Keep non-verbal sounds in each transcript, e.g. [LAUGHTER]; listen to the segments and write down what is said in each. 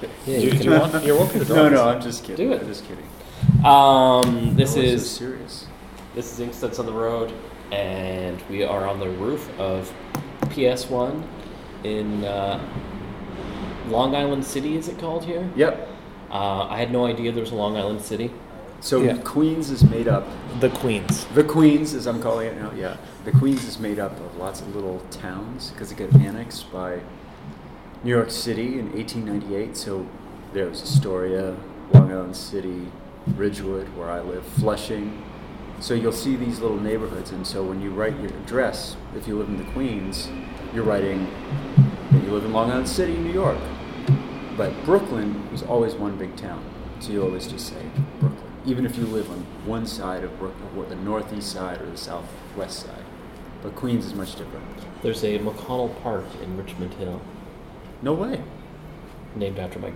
Just kidding. Yeah, you, you do you want, you're welcome to draw No, no, I'm just kidding. Do it. I'm just kidding. Um, this Oh, it's so is serious. this is Inkstuds on the road, and we are on the roof of PS1 in uh, Long Island City. Is it called here? Yep. Uh, I had no idea there was a Long Island City. So Yeah. Queens is made up. The Queens. The Queens, as I'm calling it now, yeah. The Queens is made up of lots of little towns because it got annexed by New York City in 1898. So there was Astoria, Long Island City, Ridgewood, where I live, Flushing. So you'll see these little neighborhoods, and so when you write your address, if you live in the Queens, you're writing that you live in Long Island City, New York. But Brooklyn was always one big town, so you always just say Brooklyn, even if you live on one side of Brooklyn, or the northeast side or the southwest side. But Queens is much different. There's a McConnell Park in Richmond Hill, No way. named after my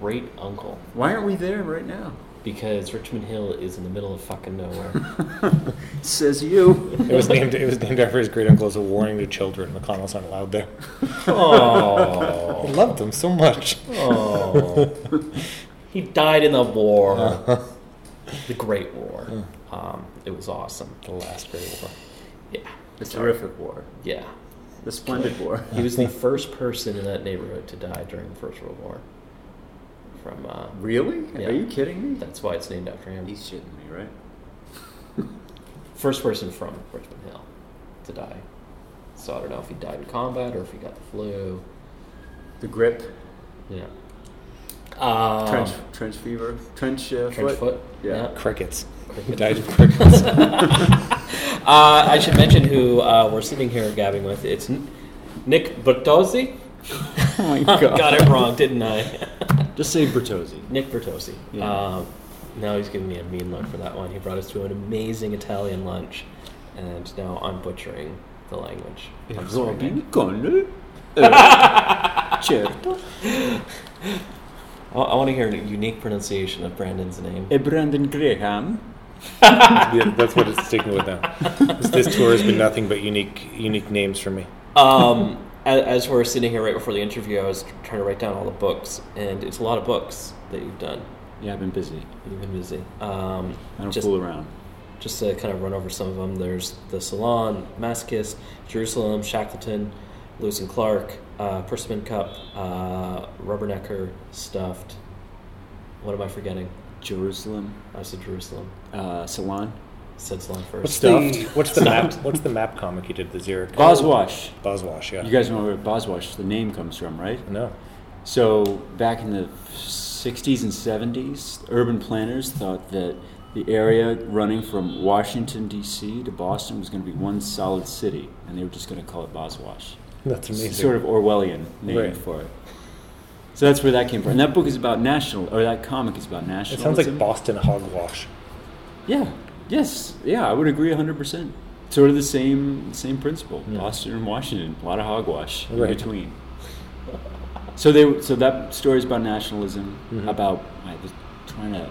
great uncle, Why aren't we there right now? because Richmond Hill is in the middle of fucking nowhere. [LAUGHS] Says you. It was named. It was named after his great uncle as a warning to children. McConnell's not allowed there. I oh, [LAUGHS] loved him so much. oh, [LAUGHS] he died in the war, the Great War. Um, it was awesome. The last great war. Yeah, The terrific war. yeah. The splendid war. He was the first person in that neighborhood to die during the First World War. From uh, Really? Yeah. Are you kidding me? that's why it's named after him. He's shitting me, right? [LAUGHS] First person from Richmond Hill to die. So I don't know if he died in combat or if he got the flu. The grip, Yeah. Um, trench, trench fever, trench, uh, trench foot. foot. Yeah. Crickets. Crickets. died of crickets. [LAUGHS] Uh, I should mention who uh, we're sitting here gabbing with. It's N- Nick Bertozzi. [LAUGHS] Oh my [LAUGHS] god. Got it wrong, didn't I? Just say Bertozzi. Nick Bertozzi. Yeah. Um, now he's giving me a mean look for that one. He brought us to an amazing Italian lunch, and now I'm butchering the language. I'm sorry, Nick. con eh, certo I, I want to hear a unique pronunciation of Brandon's name. e Brandon Graham. [LAUGHS] yeah, that's what it's sticking with now. This, this tour has been nothing but unique, unique names for me. Um, as, as we're sitting here right before the interview, I was trying to write down all the books, and it's a lot of books that you've done. Yeah, I've been busy. You've been busy. Um, I don't just, fool around. just to kind of run over some of them, there's The Salon, Masochist, Jerusalem, Shackleton, Lewis and Clark, uh, Persimmon Cup, uh, Rubbernecker, Stuffed. What am I forgetting? Jerusalem, I said Jerusalem. uh, Salon, Said Salon first. What's first. the what's the map? What's the map comic you did? The zero. Boswash. Boswash. Yeah. You guys know where Boswash, the name comes from, right? no. So back in the 60s and 70s, urban planners thought that the area running from Washington D.C. to Boston was going to be one solid city, and they were just going to call it Boswash. That's It's amazing. Sort of Orwellian name Right. for it. So that's where that came from. And that book is about national, or that comic is about national. It sounds like Boston hogwash. Yeah. Yes. Yeah, I would agree 100%. Sort of the same same principle. Yeah. Boston and Washington, a lot of hogwash in between. So they so that story is about nationalism, Mhm. about I was trying to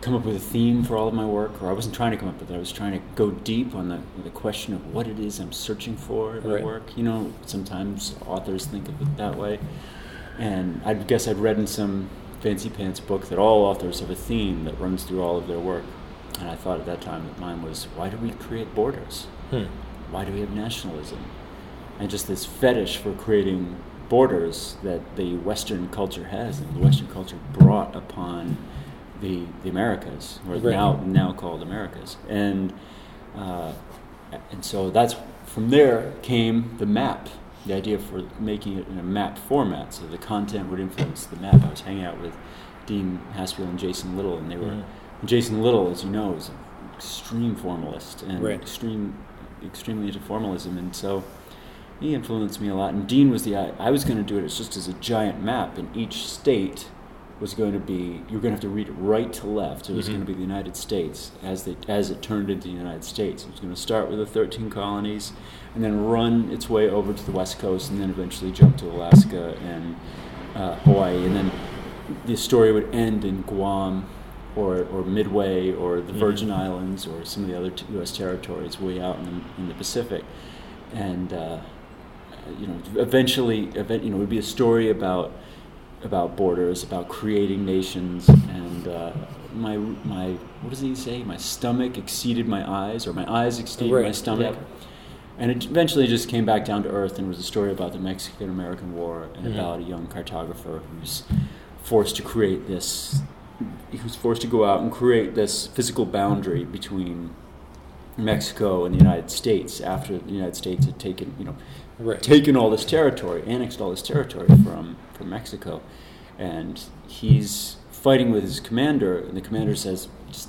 come up with a theme for all of my work, or I wasn't trying to come up with it. I was trying to go deep on the the question of what it is I'm searching for in my work. You know, sometimes authors think of it that way, and I guess I'd read in some fancy pants book that all authors have a theme that runs through all of their work, and I thought at that time that mine was why do we create borders? Hmm. why do we have nationalism? And just this fetish for creating borders that the Western culture has, and the Western culture brought upon the the Americas, or Right. now now called Americas, and uh, and so that's from there came the map. The idea for making it in a map format, so the content would influence the map. I was hanging out with Dean Haspiel and Jason Little, and they were Mhm. Jason Little, as you know, is an extreme formalist and Right. extreme, extremely into formalism, and so he influenced me a lot. And Dean was the I, I was going to do it as just as a giant map, and each state was going to be you're going to have to read it right to left. It was Mhm. going to be the United States as they as it turned into the United States. It was going to start with the 13 colonies, and then run its way over to the west coast, and then eventually jump to Alaska and uh, Hawaii, and then the story would end in Guam or, or Midway or the Mhm. Virgin Islands or some of the other t- U.S. territories way out in the, in the Pacific. And, uh, you know, eventually, event, you know, it would be a story about about borders, about creating nations, and uh, my my what does he say? My stomach exceeded my eyes, or my eyes exceeded my stomach. Yep. And it eventually just came back down to earth and was a story about the Mexican American War and Mhm. about a young cartographer who's forced to create this. He was forced to go out and create this physical boundary between Mexico and the United States after the United States had taken, you know, Right. taken all this territory, annexed all this territory from, from Mexico. And he's fighting with his commander, and the commander says, Just,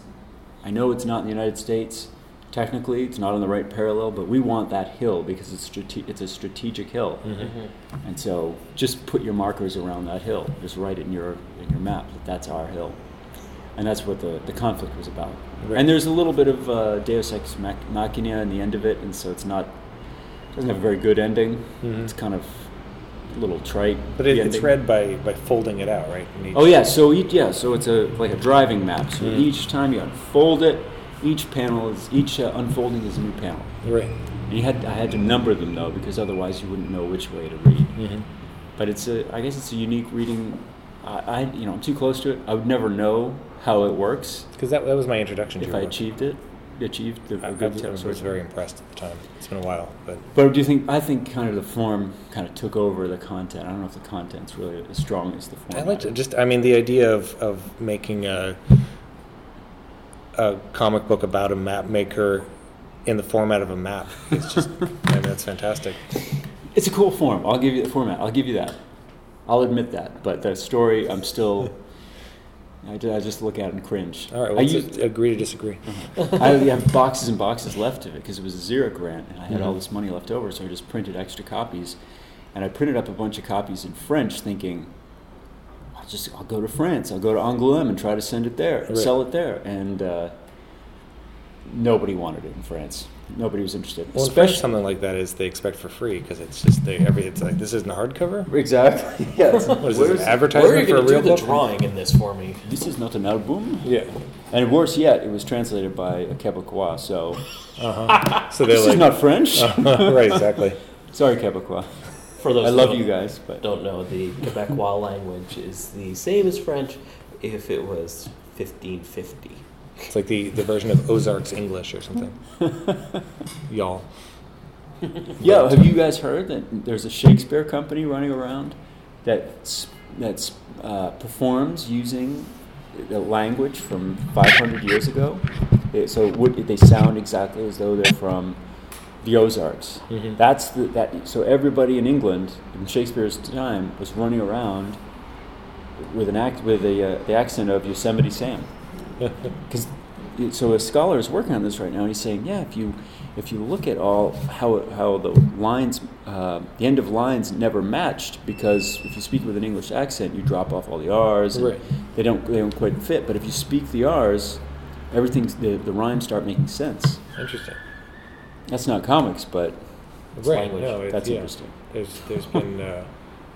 I know it's not in the United States. Technically, it's not on the right parallel, but we want that hill because it's, strate- it's a strategic hill. Mhm. And so just put your markers around that hill. Just write it in your, in your map that that's our hill. And that's what the, the conflict was about. Right. And there's a little bit of uh, Deus Ex Machina in the end of it, and so it's not, doesn't have a very good ending. Mhm. It's kind of a little trite. But it, it's read by, by folding it out, right? Oh yeah, so each, yeah, so it's a like a driving map. So Mm. each time you unfold it, each panel is each uh, unfolding is a new panel. Right. And you had I had to number them though because otherwise you wouldn't know which way to read. Mm-hmm. But it's a I guess it's a unique reading. I, I you know I'm too close to it. I would never know how it works Because that, that was my introduction to if I achieved it. Achieved the, I, a I good I tell was very impressed at the time. It's been a while, but But do you think? I think kind of the form kind of took over the content. I don't know if the content's really as strong as the form. I like to just. I mean, the idea of, of making a a comic book about a map maker in the format of a map. It's just. [LAUGHS] I mean, that's fantastic. It's a cool form. I'll give you the format. I'll give you that. I'll admit that. But the story, I'm still. I, ju- I just look at it and cringe. All right, I, well, let's used, just agree to disagree. [LAUGHS] I have boxes and boxes left of it because it was a Xeric grant and I had all Mhm. this money left over, so I just printed extra copies. And I printed up a bunch of copies in French, thinking, I'll just I'll go to France, I'll go to Angoulême and try to send it there, and Right. sell it there. And uh, nobody wanted it in France. Nobody was interested. Well, especially something like that is they expect for free because it's just they every. It's like this isn't a hardcover. exactly. [LAUGHS] Yes. What is this? An advertisement Where are you for a going to real do the book? drawing in this for me? This is not an album. Yeah. And worse yet, it was translated by a Quebecois, so Uh-huh. [LAUGHS] So they're this like is not French. [LAUGHS] right, exactly. Sorry, Quebecois. For those I love you guys, but Don't know the Quebecois language is the same as French if it was 1550. It's like the, the version of Ozark's English or something. [LAUGHS] Y'all. yeah. Have you guys heard that there's a Shakespeare company running around that that uh, performs using the language from 500 years ago? It, so would, they sound exactly as though they're from the Ozarks. Mhm. That's the, that. So everybody in England in Shakespeare's time was running around with an act with the uh, the accent of Yosemite Sam. [LAUGHS] Because so a scholar is working on this right now, and he's saying, yeah, if you if you look at all how how the lines, uh, the end of lines never matched because if you speak with an English accent, you drop off all the R's. and Right. They don't they don't quite fit. But if you speak the R's, everything's the the rhymes start making sense. Interesting. That's not comics, but It's right. language. No, it, that's yeah. interesting. There's there's been uh,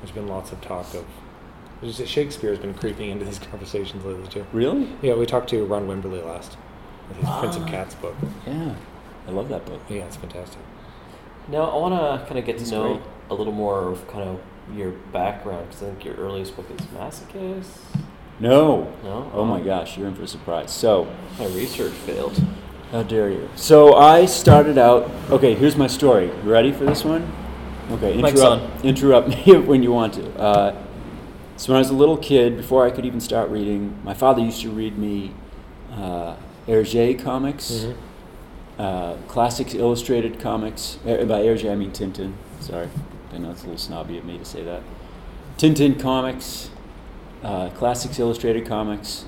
there's been lots of talk of Shakespeare's been creeping into these [LAUGHS] conversations lately too. Really? Yeah, we talked to Ron Wimberly last with his Prince of Ah. Cats book. Yeah, I love that book. Yeah, it's fantastic. Now, I want to kind of get He's to know great. a little more of kind of your background because I think your earliest book is Masochist. No. No? Oh my gosh, you're in for a surprise. So. My research failed. How dare you? So I started out. Okay, here's my story. You ready for this one? Okay, Mike's interrupt, interrupt [LAUGHS] me when you want to. Uh, so when I was a little kid, before I could even start reading, my father used to read me uh, Hergé comics, Mhm. uh, classics illustrated comics. Er, by Hergé, I mean Tintin. Sorry, I know it's a little snobby of me to say that. Tintin comics, uh, classics illustrated comics,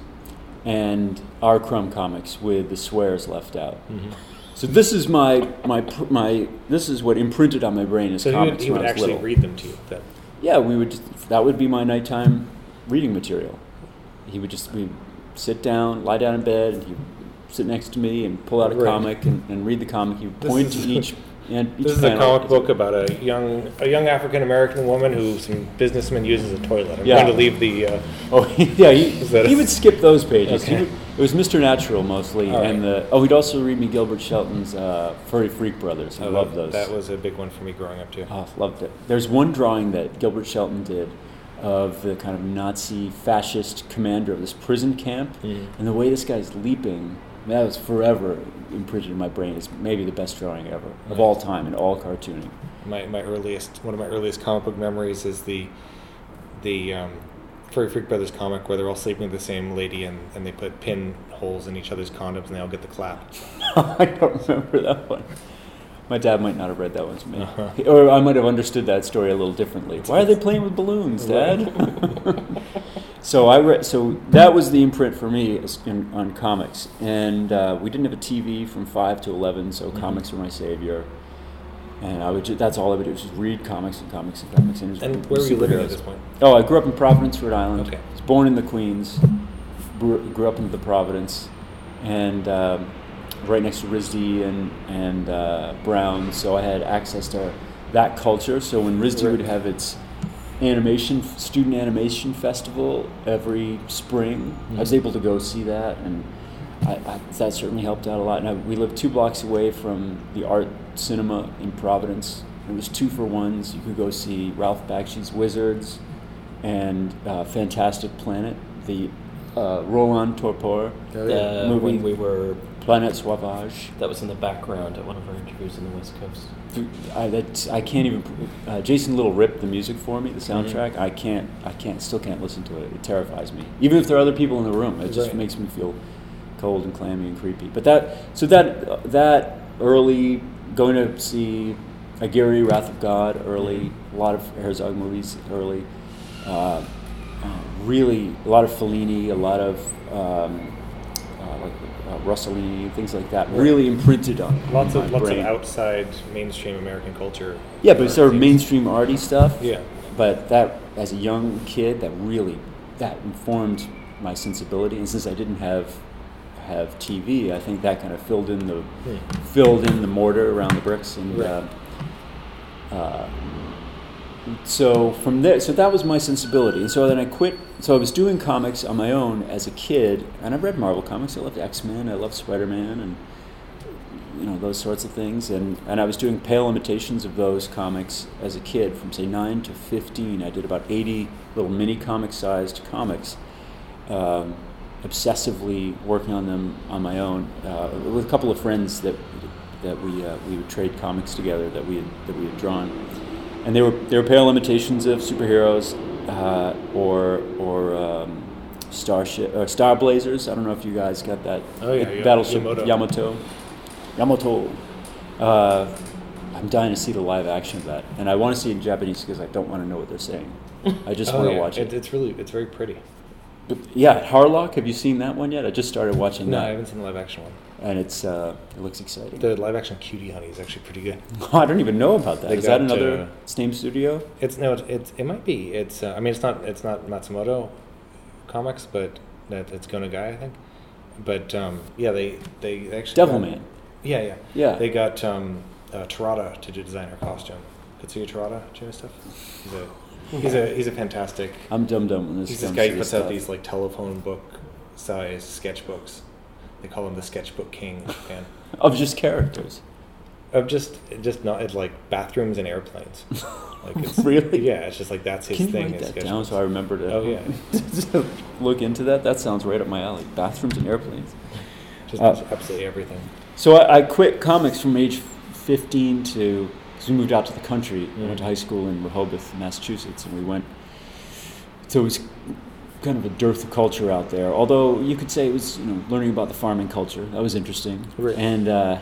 and R. Crumb comics with the swears left out. Mm-hmm. So this is my my my this is what imprinted on my brain as So he would, comics he would I was actually little. read them to you. Then. Yeah, we would. Just, that would be my nighttime reading material. He would just we sit down, lie down in bed, and he would sit next to me and pull out a Right. comic and, and read the comic. He would This point to [LAUGHS] each and each This is a comic book about a young a young African American woman who some businessman uses a toilet. I'm Yeah. going to leave the. Uh, Oh [LAUGHS] yeah, he, he would skip those pages. He Okay. It was Mr. Natural mostly, All and the, oh, he'd also read me Gilbert Shelton's uh, Furry Freak Brothers. I love those. That was a big one for me growing up too. Oh, loved it. There's one drawing that Gilbert Shelton did of the kind of Nazi fascist commander of this prison camp, Mm. and the way this guy's leaping. That was forever imprinted in my brain. It's maybe the best drawing ever of all time in all cartooning. My, my earliest one of my earliest comic book memories is the the um, Furry Freak Brothers comic where they're all sleeping with the same lady and, and they put pin holes in each other's condoms and they all get the clap. [LAUGHS] I don't remember that one. My dad might not have read that one to me, Uh-huh. or I might have understood that story a little differently. Why are they playing with balloons, [LAUGHS] Dad? [LAUGHS] so I read. So that was the imprint for me in, on comics, and uh, we didn't have a TV from five to eleven, so Mm-hmm. comics were my savior. And I would. Ju- that's all I would do. Just read comics and comics and comics. And, it was And where were you living at this point? Oh, I grew up in Providence, Rhode Island. Okay. was born in the Queens. Grew, up in the Providence, and um, right next to RISD and and uh, Brown. So I had access to that culture. So when RISD would have its animation student animation festival every spring, I was Mhm. able to go see that, and I, I, that certainly helped out a lot. And I, we lived two blocks away from the art cinema in Providence. It was two for ones. You could go see Ralph Bakshi's Wizards and uh, Fantastic Planet, the uh, Roland Topor Uh, movie, when we were, Planet Sauvage. that was in the background at one of our interviews in the West Coast. I, that's, I can't even. Uh, Jason Little ripped the music for me, the Mhm. soundtrack. I can't. I can't. Still can't listen to it. It terrifies me. Even if there are other people in the room, it just makes me feel cold and clammy and creepy. But that. So that that early going to see Aguirre, Wrath of God, early. A lot of Herzog movies early. Uh, really, a lot of Fellini, a lot of. Um, uh, like uh, Rossellini, things like that, really imprinted on Lots my of lots brain. of outside mainstream American culture. Yeah, but it's sort of mainstream arty stuff. Yeah. But that, as a young kid, that really that informed my sensibility. And since I didn't have have TV, I think that kind of filled in the Hmm. filled in the mortar around the bricks. And Right. uh, uh, so from there, so that was my sensibility. And so then I quit. So I was doing comics on my own as a kid, and I read Marvel comics. I loved X Men. I loved Spider Man, and you know those sorts of things. And and I was doing pale imitations of those comics as a kid, from say nine to fifteen. I did about eighty little mini comic sized comics. Um, obsessively working on them on my own uh, with a couple of friends that that we uh, we would trade comics together that we had, that we had drawn, and they were they were pale imitations of superheroes uh, or or um, starship or star blazers. I don't know if you guys got that. Oh, yeah, yeah, Battleship Yamato. Yamato. Yamato. Uh, I'm dying to see the live action of that, and I want to see it in Japanese because I don't want to know what they're saying. I just [LAUGHS] Oh, want to yeah. watch it. It's really it's very pretty. Yeah, Harlock. Have you seen that one yet? I just started watching that. No, I haven't seen the live action one. and it's uh, it looks exciting. The live action Cutie Honey is actually pretty good. [LAUGHS] I don't even know about that. They Is that another uh, same studio? It's no, it, it, it might be. It's uh, I mean, it's not it's not Matsumoto comics, but that it's Go Nagai, I think. But um, yeah, they they actually Devilman. Yeah, yeah, Yeah. They got um, uh, Terada to do design her costume. Katsuya Terada, do you know his stuff? He's a he's a he's a fantastic. I'm dumb dumb when this He's this guy to who puts out these like telephone book size sketchbooks. They call him the sketchbook king [LAUGHS] in Japan. of just characters. Of just just not it's like bathrooms and airplanes. Like it's [LAUGHS] Really? Yeah, it's just like that's his Can you thing. write is that down so I remember to Oh, yeah. [LAUGHS] look into that? That sounds right up my alley. Bathrooms and airplanes. Just Uh, absolutely everything. So I, I quit comics from age 15 to because we moved out to the country. I went to high school in Rehoboth, Massachusetts, and we went. So it was kind of a dearth of culture out there. Although you could say it was, you know, learning about the farming culture. That was interesting. Right. And uh,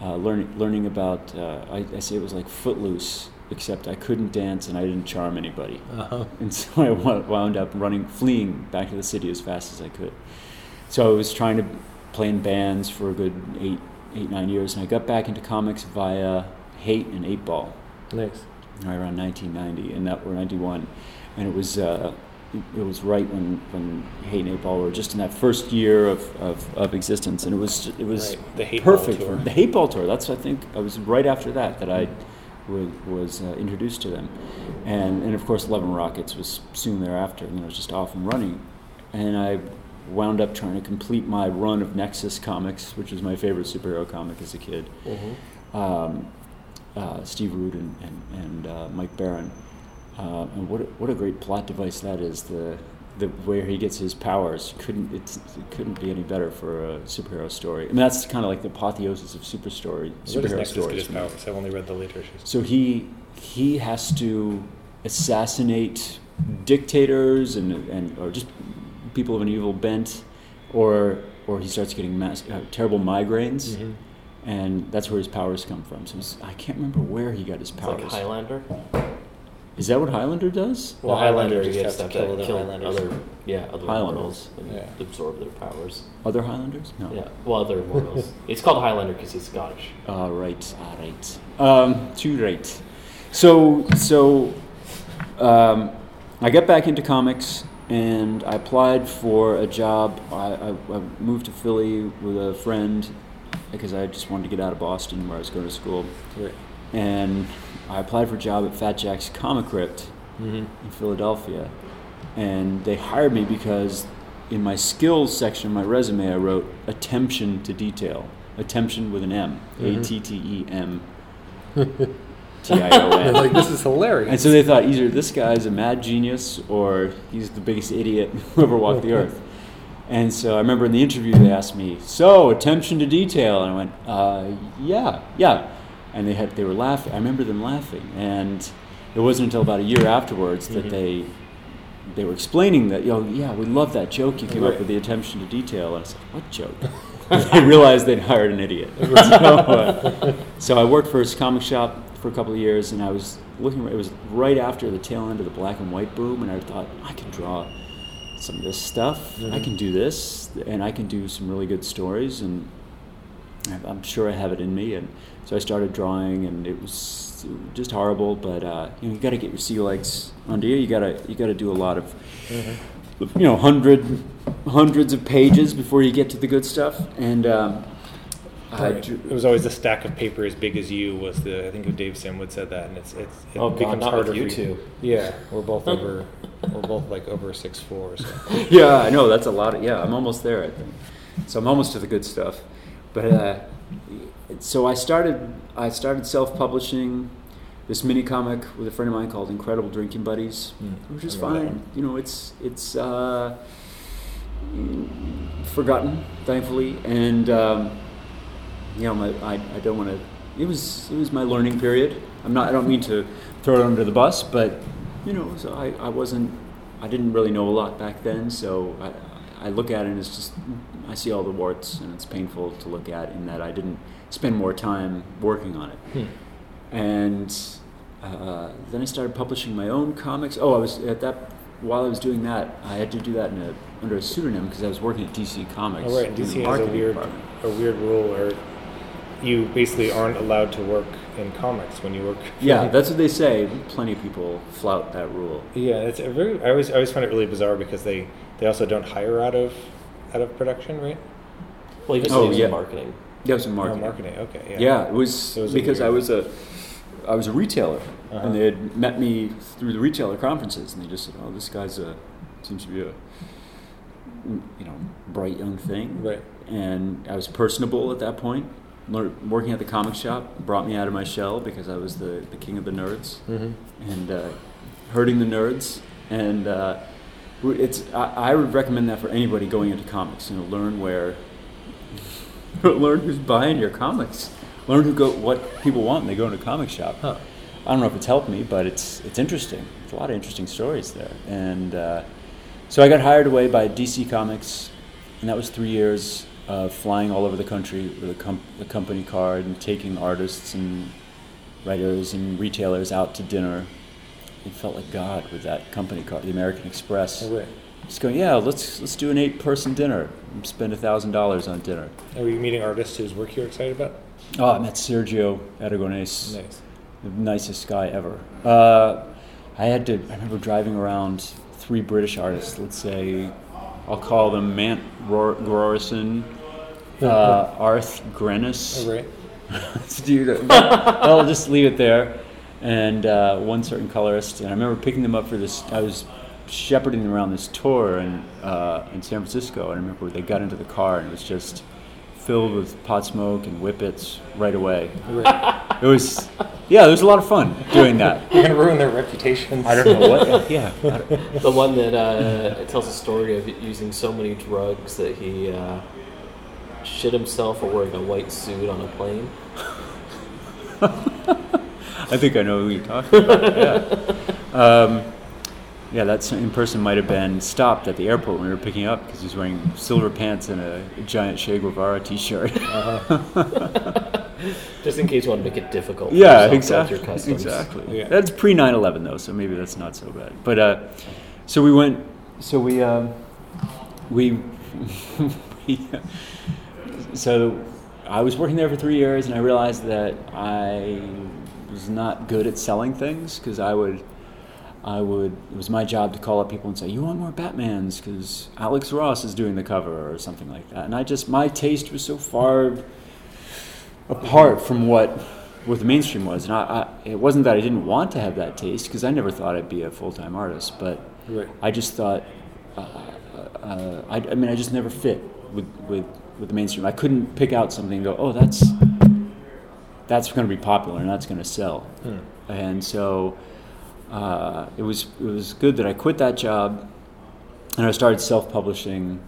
uh, learning learning about. Uh, I, I say it was like Footloose, except I couldn't dance and I didn't charm anybody. Uh-huh. And so I wound up running, fleeing back to the city as fast as I could. So I was trying to play in bands for a good eight, eight, nine years, and I got back into comics via Hate and Eight Ball. Nice. right around 1990, and that were 91, and it was uh, it was right when when Hate and Eight Ball were just in that first year of, of, of existence, and it was it was Right, the Hate Ball perfect for the Hate Ball tour. That's I think I was right after that that I was, was uh, introduced to them, and and of course Love and Rockets was soon thereafter, I was just off and running, and I wound up trying to complete my run of Nexus comics, which was my favorite superhero comic as a kid. Mm-hmm. um, uh, Steve Rude and, and, and uh, Mike Baron. Uh, and what a, what a great plot device that is. The the where he gets his powers couldn't it couldn't be any better for a superhero story. I mean that's kind of like the apotheosis of super story superhero stories. I've only read the later issues. So he he has to assassinate dictators and and or just people of an evil bent, or or he starts getting mass, uh, terrible migraines, Mhm. And that's where his powers come from. So I can't remember where he got his It's powers. like Highlander. Is that what Highlander does? Well, Highlander you just just have have to kill to kill Highlanders. other, yeah, other Highlanders. mortals and Yeah. absorb their powers. Other Highlanders? No. Yeah, well, other mortals. [LAUGHS] it's called Highlander because he's Scottish. Ah, right. Ah, right. Um, too right. So, so um, I got back into comics and I applied for a job. I, I, I moved to Philly with a friend because I just wanted to get out of Boston where I was going to school. Right. And I applied for a job at Fat Jack's Comic Crypt Mm-hmm. in Philadelphia. And they hired me because in my skills section of my resume, I wrote attention to detail. Attention with an M. Mhm. A T T E M [LAUGHS] T I O N. like this is hilarious. And so they thought either this guy's a mad genius or he's the biggest idiot [LAUGHS] who ever walked the [LAUGHS] earth. And so I remember in the interview they asked me, "So attention to detail," and I went, uh, "Yeah, yeah." And they had they were laughing. I remember them laughing, and it wasn't until about a year afterwards that Mhm. they they were explaining that, "Yo, yeah, we love that joke you came up with the attention to detail." And I was like, "What joke?" [LAUGHS] they realized they'd hired an idiot. [LAUGHS] so, uh, so I worked for his comic shop for a couple of years, and I was looking. It was right after the tail end of the black and white boom, and I thought I can draw some of this stuff. I Mhm. can do this, and I can do some really good stories, and I- I'm sure I have it in me. And so I started drawing, and it was just horrible. But uh, you know, you got to get your sea legs under you. You gotta you gotta do a lot of Mhm. you know hundred hundreds of pages before you get to the good stuff. And um, Right. It was always a stack of paper as big as you was the I think Dave Simwood said that and it's it's it Oh, God, becomes not harder you for two. Yeah, we're both over we're both like over six four. So. [LAUGHS] yeah, I know that's a lot. Of, yeah, I'm almost there. I think so. I'm almost to the good stuff. But uh, so I started. I started self-publishing this mini comic with a friend of mine called Incredible Drinking Buddies, Mm, which is fine. You know, it's it's uh, forgotten, thankfully, and um, you know, my, I I don't want to. It was it was my learning period. I'm not. I don't mean to throw it under the bus, but you know, so I, I wasn't. I didn't really know a lot back then, so I I look at it and it's just I see all the warts and it's painful to look at in that I didn't spend more time working on it. Hmm. And uh, then I started publishing my own comics. Oh, I was at that while I was doing that, I had to do that in a, under a pseudonym because I was working at DC Comics. Oh, right. And doing the DC has a weird department. a weird rule you basically aren't allowed to work in comics when you work. Yeah, that's what they say. Plenty of people flout that rule. yeah. It's a very. I always I always find it really bizarre because they they also don't hire out of out of production, right? Well, even Oh, oh, yeah. marketing. That was in Oh, marketing. marketing. Okay. Yeah. Yeah, it was So it was a because I was a I was a retailer, Uh-huh. and they had met me through the retailer conferences, and they just said, "Oh, this guy's a seems to be a you know bright young thing." Right. And I was personable at that point. Working at the comic shop brought me out of my shell because I was the, the king of the nerds Mm-hmm. and uh, hurting the nerds. And uh, it's I, I would recommend that for anybody going into comics. You know, learn where, [LAUGHS] learn who's buying your comics. Learn who go what people want when they go into a comic shop. Huh. I don't know if it's helped me, but it's it's interesting. There's a lot of interesting stories there. And uh, so I got hired away by DC Comics, and that was three years of flying all over the country with a, com- a company card and taking artists and writers and retailers out to dinner. It felt like God with that company card, the American Express. Oh, right. Just going, yeah, let's let's do an eight-person dinner. and Spend a thousand dollars on dinner. Are you meeting artists whose work you're excited about? Oh, I met Sergio Aragonés Nice. the nicest guy ever. Uh, I had to. I remember driving around three British artists. Let's say, I'll call them Mant Ror- Gorison, uh, Arth right. [LAUGHS] Dude, I'll just leave it there. And uh, one certain colorist. And I remember picking them up for this. I was shepherding them around this tour in uh, in San Francisco. And I remember they got into the car and it was just filled with pot smoke and whippets right away. It was, yeah, it was a lot of fun doing that. [LAUGHS] You're gonna ruin their reputations. I don't know what. Yeah, The one that uh, tells a story of using so many drugs that he uh, shit himself or wearing a white suit on a plane. [LAUGHS] I think I know who you're talking about. Yeah, [LAUGHS] um, yeah. That same person might have been stopped at the airport when we were picking up because he was wearing silver pants and a giant Che Guevara T-shirt. [LAUGHS] Just in case you want to make it difficult. Yeah, exactly. Exactly. Yeah. That's pre 9 11, though, so maybe that's not so bad. But uh, so we went, so we, um, we, [LAUGHS] we, so I was working there for three years and I realized that I was not good at selling things because I would, I would, it was my job to call up people and say, you want more Batmans because Alex Ross is doing the cover or something like that. And I just, my taste was so far apart from what what the mainstream was. And I, I, it wasn't that I didn't want to have that taste because I never thought I'd be a full time artist, but Right. I just thought, uh, uh, I, I mean, I just never fit with, with, with the mainstream. I couldn't pick out something and go, oh, that's that's going to be popular and that's going to sell. Hmm. And so uh, it was it was good that I quit that job and I started self publishing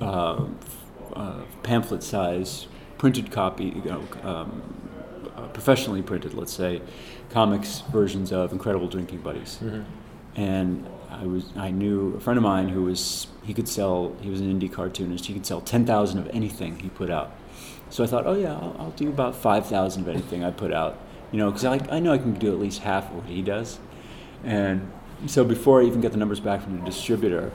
uh, uh, pamphlet size printed copy, you know, um, uh, professionally printed, let's say, comics versions of Incredible Drinking Buddies. Mhm. And I was I knew a friend of mine who was he could sell he was an indie cartoonist he could sell ten thousand of anything he put out. So I thought, oh yeah, I'll, I'll do about five thousand of anything I put out, you know, because I I know I can do at least half of what he does. And so before I even get the numbers back from the distributor,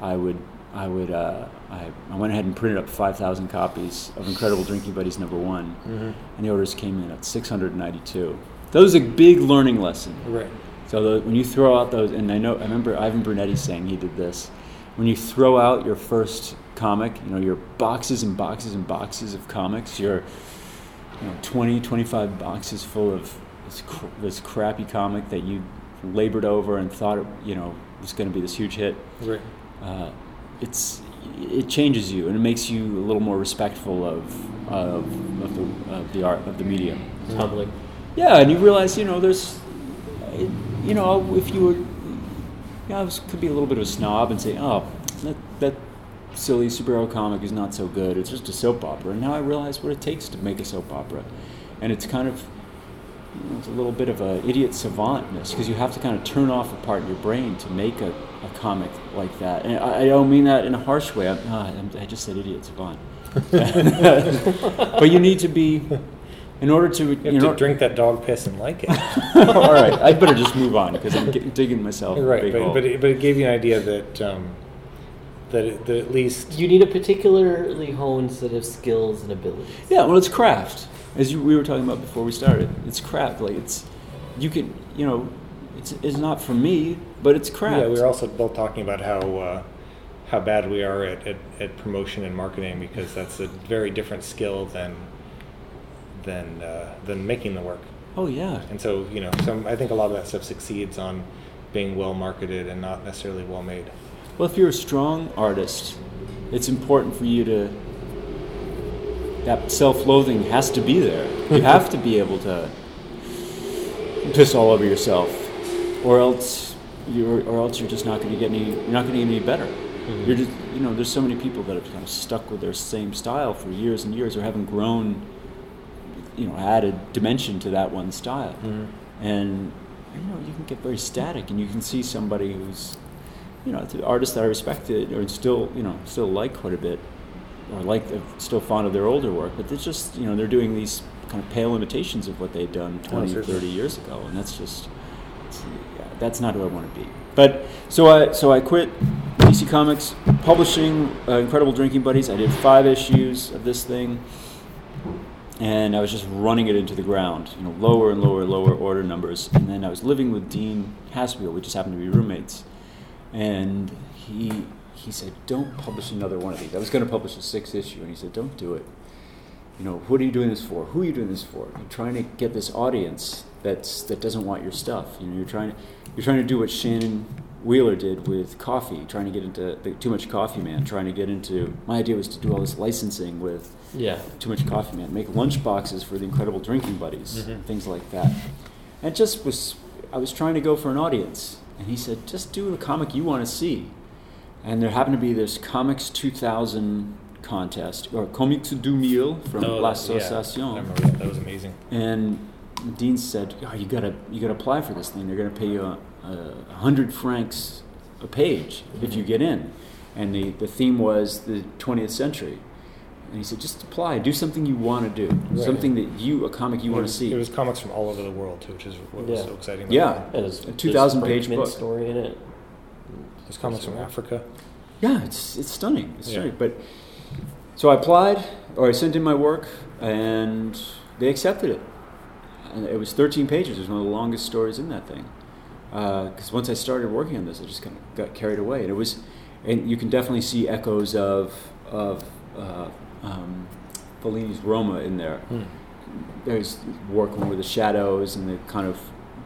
I would I would uh, I, I went ahead and printed up 5,000 copies of Incredible Drinking Buddies number one, Mhm. and the orders came in at 692. That was a big learning lesson. Right. So the, when you throw out those, and I know I remember Ivan Brunetti saying he did this. When you throw out your first comic, you know your boxes and boxes and boxes of comics, your you know 20, 25 boxes full of this, cr- this crappy comic that you labored over and thought it, you know was going to be this huge hit. Right. Uh, it's it changes you and it makes you a little more respectful of of, of the of the art of the medium. Humbling. Yeah, and you realize, you know, there's, you know, if you were, you know, I was, could be a little bit of a snob and say, oh, that, that silly superhero comic is not so good. It's just a soap opera. And now I realize what it takes to make a soap opera, and it's kind of, it's a little bit of a idiot savantness because you have to kind of turn off a part of your brain to make a, a comic like that. And I, I don't mean that in a harsh way. I'm, I'm, I just said idiot savant. [LAUGHS] but you need to be. In order to, You have in to or- drink that dog piss and like it. [LAUGHS] all right, I better just move on because I'm getting, digging myself a right. big But, hole. but, it, but it gave you an idea that um, that, it, that at least You need a particularly honed set of skills and abilities. yeah, well, it's craft, as you, we were talking about before we started. It's crap. Like it's, you can, you know, it's, it's not for me, but it's crap. Yeah, we were also both talking about how uh, how bad we are at, at, at promotion and marketing because that's a very different skill than than uh, than making the work. oh yeah, And so you know, some I think a lot of that stuff succeeds on being well marketed and not necessarily well made. Well, if you're a strong artist, it's important for you to. That self-loathing has to be there. You [LAUGHS] have to be able to piss all over yourself, or else you're, or else you're just not going to get any. You're not going to get any better. Mm-hmm. You're just, you know, there's so many people that have kind of stuck with their same style for years and years, or haven't grown. You know, added dimension to that one style, mm-hmm. and you know, you can get very static, and you can see somebody who's you know, it's an artist that I respected or still, you know, still like quite a bit, or like, still fond of their older work, but they're just, you know, they're doing these kind of pale imitations of what they'd done 20, certainly. 30 years ago, and that's just, yeah, that's not who I want to be. But, so I, so I quit DC Comics, publishing uh, Incredible Drinking Buddies. I did five issues of this thing, and I was just running it into the ground, you know, lower and lower, lower order numbers. And then I was living with Dean Haspiel, we just happened to be roommates, and he he said, "Don't publish another one of these." I was going to publish a six issue, and he said, "Don't do it. You know, what are you doing this for? Who are you doing this for? You're trying to get this audience that's that doesn't want your stuff. You know, you're trying to you're trying to do what Shannon Wheeler did with coffee, trying to get into the Too Much Coffee Man, trying to get into. My idea was to do all this licensing with Yeah. Too Much Coffee Man, make lunch boxes for the Incredible Drinking Buddies, Mhm. things like that. And just was, I was trying to go for an audience, and he said, just do the comic you want to see. And there happened to be this Comics 2000 contest, or Comics 2000 from Oh, La yeah. I remember that. That was amazing. And Dean said, oh, "You gotta, you gotta apply for this thing. They're gonna pay you a, a hundred francs a page if you mm-hmm. get in." And the, the theme was the 20th century. And he said, "Just apply. Do something you want to do. Right. Something that you, a comic you It want to see." It was comics from all over the world too, which is what was so exciting. about Yeah. it. And there's, A 2,000 page book. story in it. There's comics from Africa. Yeah, it's it's stunning. It's Yeah. stunning. But so I applied, or I sent in my work, and they accepted it. And it was 13 pages. It was one of the longest stories in that thing. Because once I started working on this, I just kind of got carried away, and it was, and you can definitely see echoes of of uh, um, Fellini's Roma in there. Hmm. There's working with the shadows and the kind of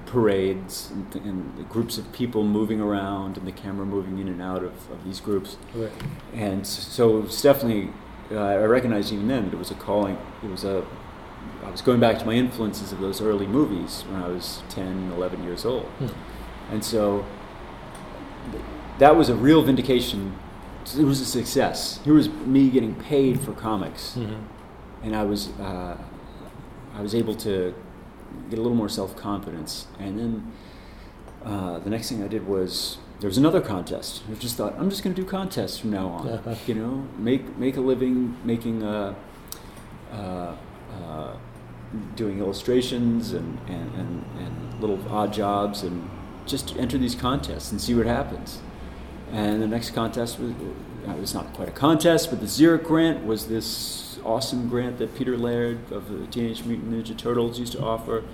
parades and, th- and the groups of people moving around and the camera moving in and out of, of these groups. Right. And so it was definitely, uh, I recognized even then that it was a calling. It was a, I was going back to my influences of those early movies when I was 10, 11 years old. Hmm. And so th- that was a real vindication. It was a success. Here was me getting paid for comics Mhm. and I was uh, I was able to get a little more self confidence. And then uh, the next thing I did was there was another contest. I just thought I'm just going to do contests from now on. Uh-huh. [LAUGHS] You know, make make a living making uh, uh, uh, doing illustrations and, and, and, and little odd jobs and just enter these contests and see what happens. And the next contest was, it was not quite a contest, but the Xeric grant was this awesome grant that Peter Laird of the Teenage Mutant Ninja Turtles used to offer.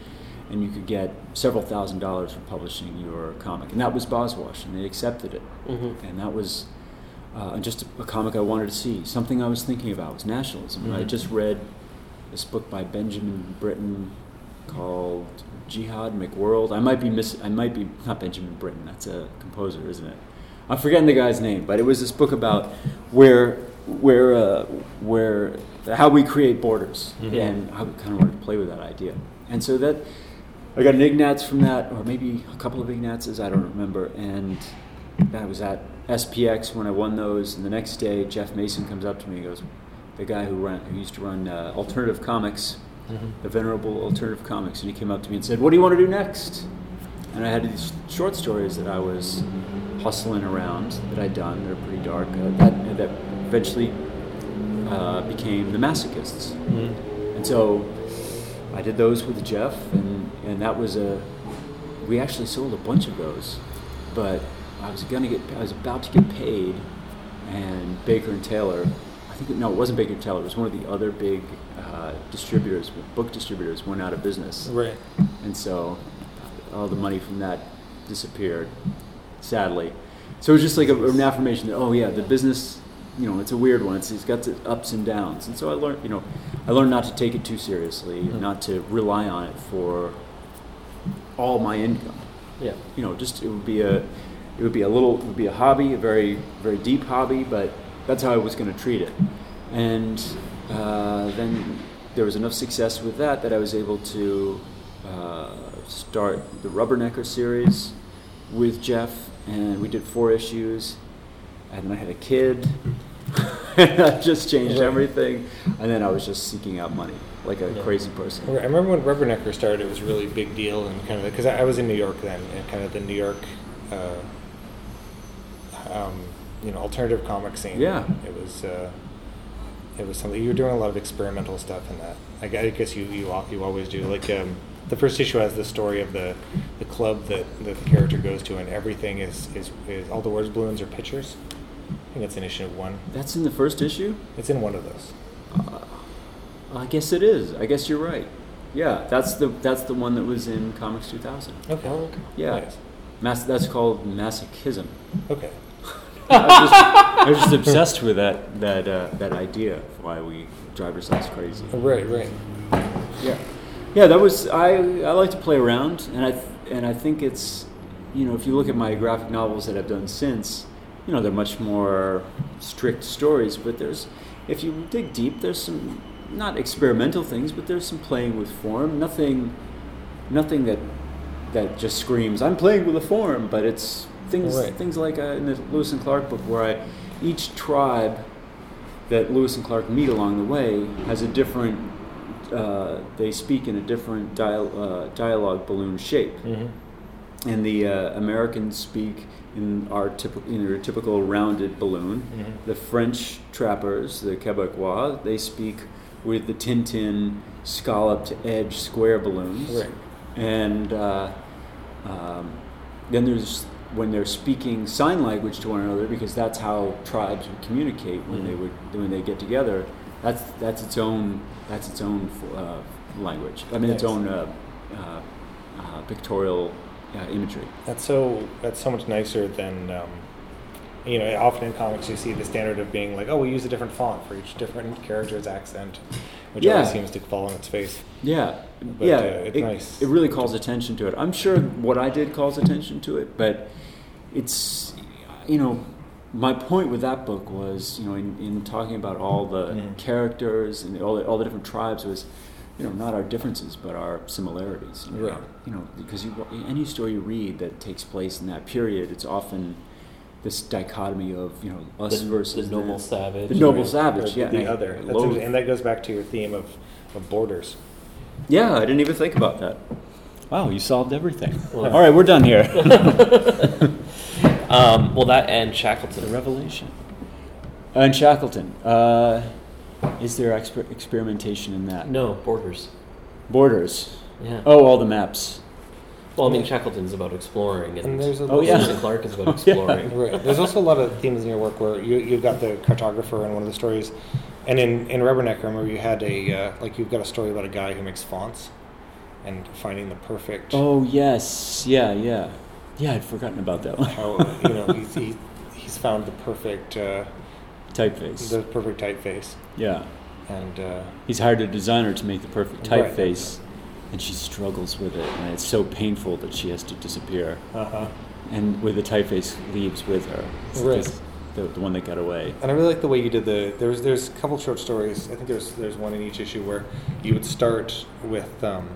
And you could get several thousand dollars for publishing your comic. And that was Boswash, and they accepted it. Mm-hmm. And that was uh, just a, a comic I wanted to see. Something I was thinking about was nationalism. I Mhm. just read this book by Benjamin Britten called Jihad McWorld. I might be miss. I might be not Benjamin Britten. That's a composer, isn't it? I'm forgetting the guy's name, but it was this book about where where uh, where how we create borders, Mhm. and I kind of wanted to play with that idea. And so that I got an Ignatz from that, or maybe a couple of Ignatzes, I don't remember. And that was at SPX when I won those, and the next day Jeff Mason comes up to me and goes, the guy who ran, who used to run uh, Alternative Comics, Mhm. the venerable Alternative Comics, and he came up to me and said, "What do you want to do next?" And I had these short stories that I was hustling around that I'd done. They're pretty dark. Uh, that that eventually uh, became the Masochists. Mhm. And so I did those with Jeff, and, and that was a. We actually sold a bunch of those, but I was gonna get. I was about to get paid, and Baker and Taylor. I think no, it wasn't Baker and Taylor. It was one of the other big uh, distributors, book distributors, went out of business, Right. and so all the money from that disappeared, sadly. So it was just like a, an affirmation that oh yeah, the business, you know, it's a weird one. It's, it's got its ups and downs, and so I learned, you know, I learned not to take it too seriously, Mhm. not to rely on it for all my income. Yeah. You know, just it would be a, it would be a little, it would be a hobby, a very very deep hobby, but that's how I was going to treat it. And uh, then there was enough success with that that I was able to uh, start the Rubbernecker series with Jeff, and we did four issues. And then I had a kid. [LAUGHS] and that just changed Right. everything. And then I was just seeking out money like a Yeah. crazy person. I remember when Rubbernecker started, it was a really big deal, and kind of because I I was in New York then, and kind of the New York, uh, um, you know, alternative comic scene. Yeah. it was. Uh, it was something you were doing a lot of experimental stuff in that. I I guess you you you always do. Like um, the first issue has the story of the the club that, that the character goes to, and everything is, is is all the words balloons are pictures. I think it's in issue one. That's in the first issue? It's in one of those. I guess it is. I guess you're right. Yeah, that's the that's the one that was in Comix 2000. Okay. Yeah. Nice. Mas- that's called masochism. Okay. [LAUGHS] I was just, I was just obsessed with that that uh, that idea of why we drive ourselves crazy. Right. Right. Yeah, yeah. That was I. I like to play around, and I th- and I think it's you know, if you look at my graphic novels that I've done since, you know, they're much more strict stories. But there's, if you dig deep, there's some not experimental things, but there's some playing with form. Nothing, nothing that that just screams I'm playing with a form. But it's things Right. things like uh, in the Lewis and Clark book where I each tribe that Lewis and Clark meet along the way has a different. Uh, they speak in a different dial, uh, dialogue balloon shape Mm-hmm. And the uh, Americans speak in our typical, in their typical rounded balloon. Mhm. The French trappers, the Quebecois, they speak with the Tintin scalloped edge square balloons. Right. And uh, um, then there's when they're speaking sign language to one another because that's how tribes would communicate when they Mhm. would when they get together. That's that's its own that's its own uh, language. I mean, its own uh, uh, uh, pictorial uh, imagery. That's so. That's so much nicer than. Um, you know, often in comics you see the standard of being like, oh, we use a different font for each different character's accent, which Yeah. always seems to fall on its face. Yeah, But, yeah, uh, it's it, nice. it really calls attention to it. I'm sure what I did calls attention to it, but it's, you know, my point with that book was, you know, in, in talking about all the Mhm. characters and all the, all the different tribes was, you know, not our differences but our similarities. You know, Right. you know, because you, any story you read that takes place in that period, it's often this dichotomy of you know us The- versus the noble them. savage. the noble Right. savage, Or yeah, the and I other, That's loathe- and that goes back to your theme of, of borders. Yeah, I didn't even think about that. Wow, you solved everything. Well- All right, we're done here. [LAUGHS] Um, well, that and Shackleton. the revelation. And Shackleton, uh, is there exper- experimentation in that? No borders. Borders. Yeah. Oh, all the maps. Well, I mean, Shackleton's about exploring, and, And there's a Oh, yeah. Lewis Clark is about [LAUGHS] Oh, yeah. exploring. Right. There's also a lot of themes in your work where you you've got the cartographer in one of the stories, and in in Rubberneck, I remember you had a uh, like you've got a story about a guy who makes fonts, and finding the perfect. Oh yes, yeah, yeah, yeah. I'd forgotten about that one. How you know he's he, he's found the perfect uh, typeface. the perfect typeface, yeah, and uh, he's hired a designer to make the perfect Right. typeface, and she struggles with it, and it's so painful that she has to disappear. uh-huh. And with the typeface leaves with her. Right. The, the one that got away. And I really like the way you did the. There's there's a couple short stories. I think there's there's one in each issue where you would start with um,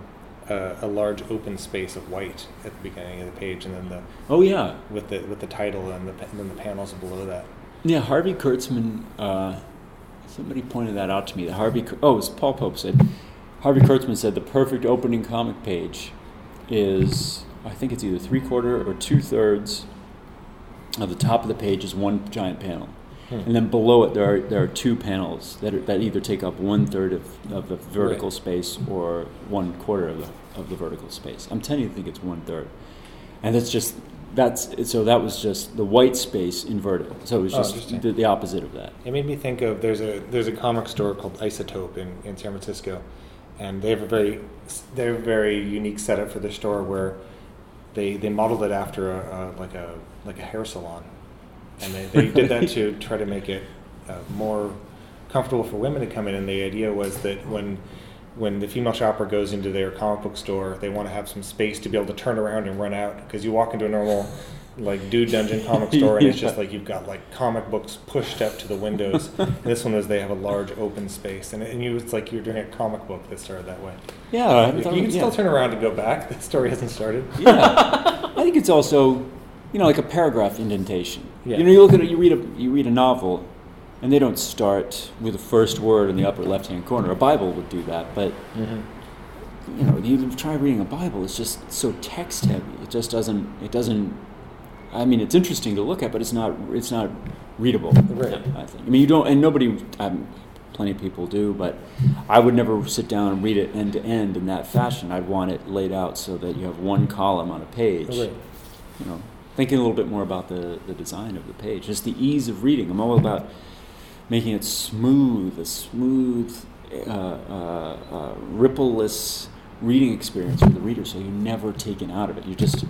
a, a large open space of white at the beginning of the page, and then the Oh yeah, with the with the title and, the, and then the panels below that. Yeah, Harvey Kurtzman. Uh, somebody pointed that out to me. That Harvey. Oh, it was Paul Pope said. Harvey Kurtzman said the perfect opening comic page is I think it's either three quarter or two thirds of the top of the page is one giant panel, Hmm. and then below it there are there are two panels that are, that either take up one third of, of the vertical Right. space or one quarter of the of the vertical space. I'm tending to think it's one third, and that's just that's so that was just the white space inverted. So it was Oh, just interesting. the, the opposite of that. It made me think of there's a there's a comic store called Isotope in, in San Francisco, and they have a very they have a very unique setup for their store where they they modeled it after a, a like a like a hair salon, and they, they did that to [LAUGHS] try to make it uh, more comfortable for women to come in. And the idea was that when when the female shopper goes into their comic book store, they want to have some space to be able to turn around and run out because you walk into a normal like dude dungeon comic [LAUGHS] store and it's just like you've got like comic books pushed up to the windows. [LAUGHS] this one is they have a large open space and, and you it's like you're doing a comic book that started that way. Yeah, uh, I You can yeah. still turn around and go back. [LAUGHS] The story hasn't started. yeah, I think it's also, you know, like a paragraph indentation. Yeah. You know, you look at it, you read a you read a novel, and they don't start with the first word in the upper left hand corner. A Bible would do that, but you know, you try reading a Bible. It's just so text heavy. It just doesn't. It doesn't. I mean, it's interesting to look at, but it's not. It's not readable. Right. I think. I mean, you don't, and nobody. Um, plenty of people do, but I would never sit down and read it end to end in that fashion. I'd want it laid out so that you have one column on a page. Right. You know, thinking a little bit more about the the design of the page, just the ease of reading. I'm all about making it smooth, a smooth, uh, uh, uh, rippleless reading experience for the reader, so you're never taken out of it. You just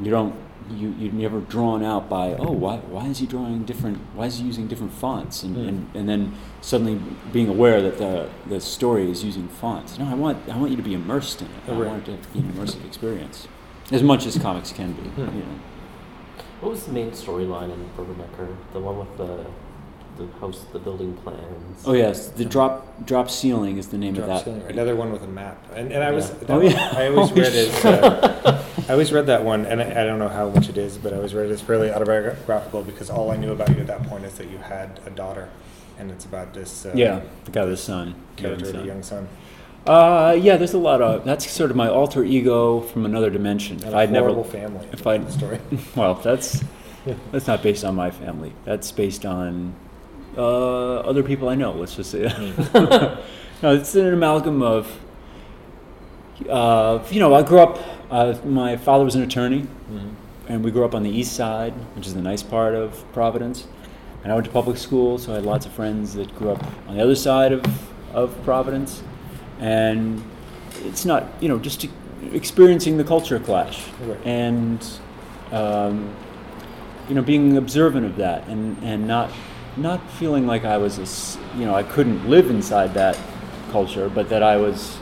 you don't you you're never drawn out by oh why why is he drawing different why is he using different fonts and, Mm. and, and then suddenly being aware that the the story is using fonts. No, I want I want you to be immersed in it. I Right. want it to be an immersive experience. as much as comics can be. Hmm. You know. What was the main storyline in Rubbernecker? The one with the the house, the building plans. Oh yes, the drop drop ceiling is the name Drop of that. ceiling, Another one with a map, and and I was Yeah. that Oh, one- yeah. I always Holy read it. Uh, [LAUGHS] I always read that one, and I, I don't know how much it is, but I always read it as fairly autobiographical because all I knew about you at that point is that you had a daughter, and it's about this uh, Yeah, the guy with the son. character, young the son. young son. Uh, yeah, there's a lot of that's sort of my alter ego from another dimension. And If a I'd never, horrible family. if I- story. [LAUGHS] well, that's [LAUGHS] that's not based on my family. That's based on uh, other people I know. Let's just say. [LAUGHS] no, it's an amalgam of. Uh, you know, I grew up. Uh, my father was an attorney, Mhm. and we grew up on the east side, which is the nice part of Providence. And I went to public school, so I had lots of friends that grew up on the other side of, of Providence. And it's not, you know, just experiencing the culture clash Right. and, um, you know, being observant of that and, and not, not feeling like I was, a s you know, I couldn't live inside that culture, but that I was,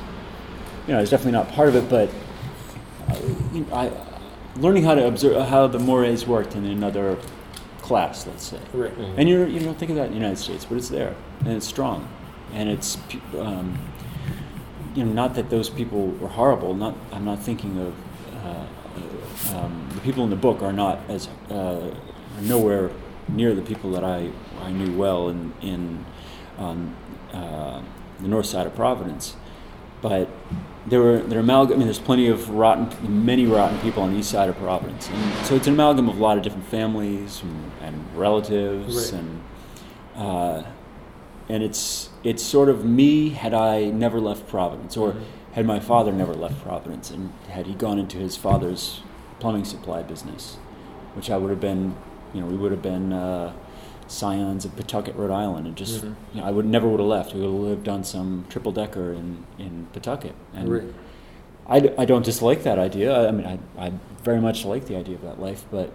you know, I was definitely not part of it, but uh, you know, I, learning how to observe how the mores worked in another class, let's say. Right. Mhm. And you're, you don't think of that in the United States, but it's there and it's strong, and it's um, you know not that those people were horrible. Not I'm not thinking of uh, um, the people in the book are not as uh, are nowhere near the people that I I knew well in in uh, the north side of Providence, but there were there are amalgam. I mean, there's plenty of rotten, many rotten people on the east side of Providence, and so it's an amalgam of a lot of different families and, and relatives, Right. and uh, and it's it's sort of me had I never left Providence, or Mhm. had my father never left Providence, and had he gone into his father's plumbing supply business, which I would have been, you know, we would have been uh, scions of Pawtucket, Rhode Island, and just Mhm. you know, I would never would have left. We would have lived on some triple decker in in Pawtucket, and Right. I, d- I don't dislike that idea. I, mean, I, I very much like the idea of that life, but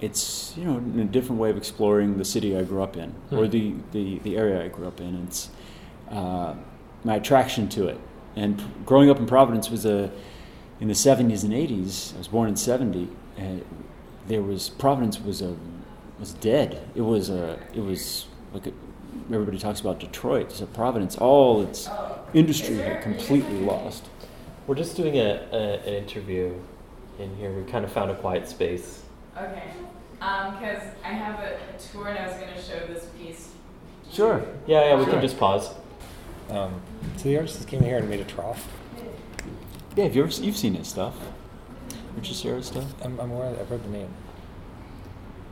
it's you know a different way of exploring the city I grew up in or Hmm. the, the, the area I grew up in. It's uh, my attraction to it. And growing up in Providence was a in the 70s and 80s. I was born in 70. And there was Providence was a was dead. It was a it was like a, everybody talks about Detroit. So Providence, all its industry had completely lost. We're just doing a, a an interview in here. We kind of found a quiet space. Okay. Um, because I have a, a tour and I was gonna show this piece. Sure. Yeah, yeah. We Sure. can just pause. Um, so the artist came here and made a trough. Yeah, have you ever you've seen his stuff? Richard Serra's stuff. I'm, I'm aware. I've heard the name.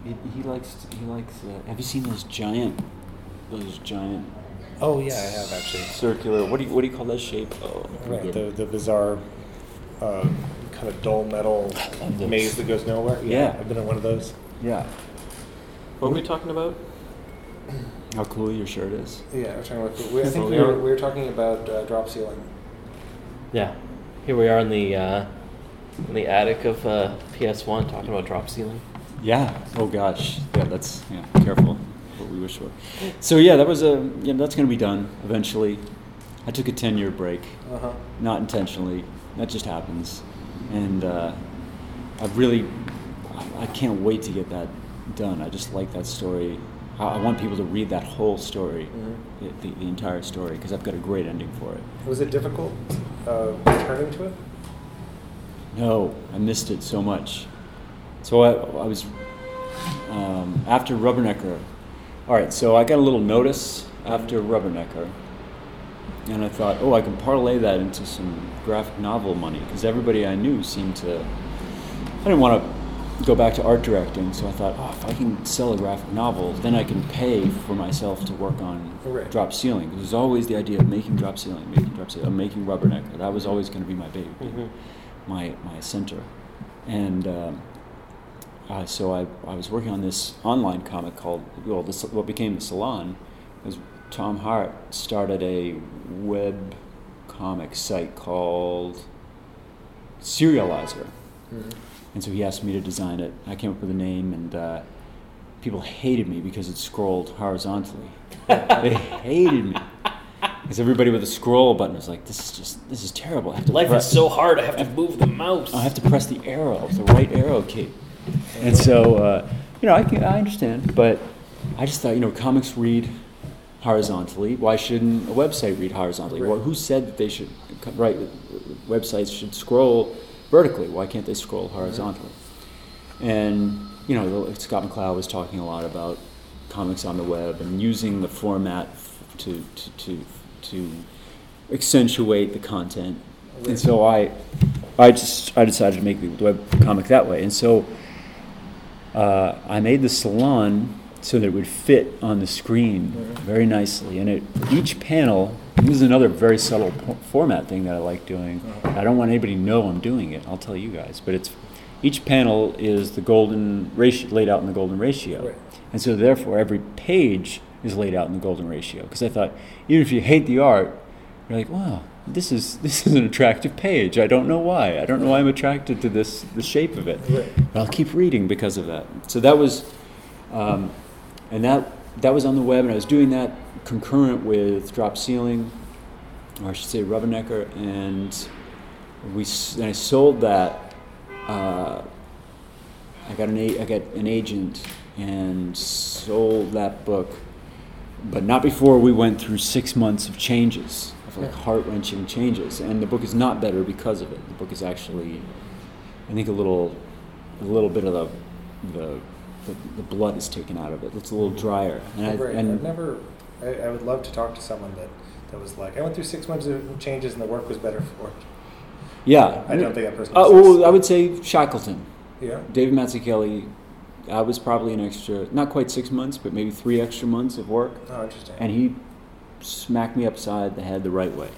He, he likes he likes. Uh, have you seen those giant, those giant Oh yeah, I have actually. circular? What do you what do you call that shape? Oh, Right, the, the bizarre, uh, kind of dull metal maze that goes nowhere. Yeah. I've been in one of those. yeah. What were we talking about? [CLEARS THROAT] How cool your shirt is. Yeah, we're talking about. We, I think we we were, we were talking about uh, drop ceiling. Yeah. Here we are in the uh, in the attic of uh, PS1 talking about drop ceiling. Yeah. Oh gosh. Yeah. That's yeah. Careful. What we wish for. So yeah, that was a yeah. That's gonna be done eventually. I took a ten year break. Uh huh. not intentionally. That just happens, and uh, I really, I- I can't wait to get that done. I just like that story. I, I want people to read that whole story, Mhm. the, the, the entire story, because I've got a great ending for it. Was it difficult uh, returning to it? No, I missed it so much. So I, I was um, after Rubbernecker. All right, so I got a little notice after Rubbernecker, and I thought, oh, I can parlay that into some graphic novel money because everybody I knew seemed to. I didn't want to go back to art directing, so I thought, oh, if I can sell a graphic novel, then I can pay for myself to work on drop ceiling. It was always the idea of making drop ceiling, making drop ceiling, of making Rubbernecker. That was always going to be my baby Mhm. My my center, and um, uh, so I, I was working on this online comic called well this what became the Salon, because Tom Hart started a web comic site called Serializer, Mm-hmm. and so he asked me to design it. I came up with a name, and uh, people hated me because it scrolled horizontally. they [LAUGHS] hated me. Because everybody with a scroll button was like, "This is just this is terrible. I have to Life press, is so hard. I have to move the mouse. I have to press the arrow, the right arrow key." And so, uh, you know, I can I understand, but I just thought, you know, comics read horizontally. Why shouldn't a website read horizontally? Right. Well, who said that they should write websites should scroll vertically? Why can't they scroll horizontally? And you know, Scott McCloud was talking a lot about comics on the web and using the format to to to, to accentuate the content. And so I, I just I decided to make the web comic that way. And so uh, I made the salon so that it would fit on the screen very nicely. And it, each panel, this is another very subtle po- format thing that I like doing. I don't want anybody to know I'm doing it. I'll tell you guys. But it's each panel is the golden ratio laid out in the golden ratio, and so therefore every page is laid out in the golden ratio. Because I thought even if you hate the art, you're like, wow, this is [LAUGHS] this is an attractive page. I don't know why. I don't know why I'm attracted to this the shape of it. But I'll keep reading because of that. So that was, um, and that that was on the web, and I was doing that concurrent with Drop Ceiling, or I should say Rubbernecker, and we and I sold that. Uh, I got an I got an agent and sold that book, but not before we went through six months of changes, of like heart wrenching changes, and the book is not better because of it. The book is actually, I think, a little, a little bit of the, the, the, the blood is taken out of it. It's a little drier, and, I, right. and I've never. I, I would love to talk to someone that that was like, I went through six months of changes and the work was better for it. yeah, I don't think that person. Uh, well, I would say Shackleton. yeah. David Mazzucchelli, I was probably an extra, not quite six months, but maybe three extra months of work, Oh, interesting. and he smacked me upside the head the right way.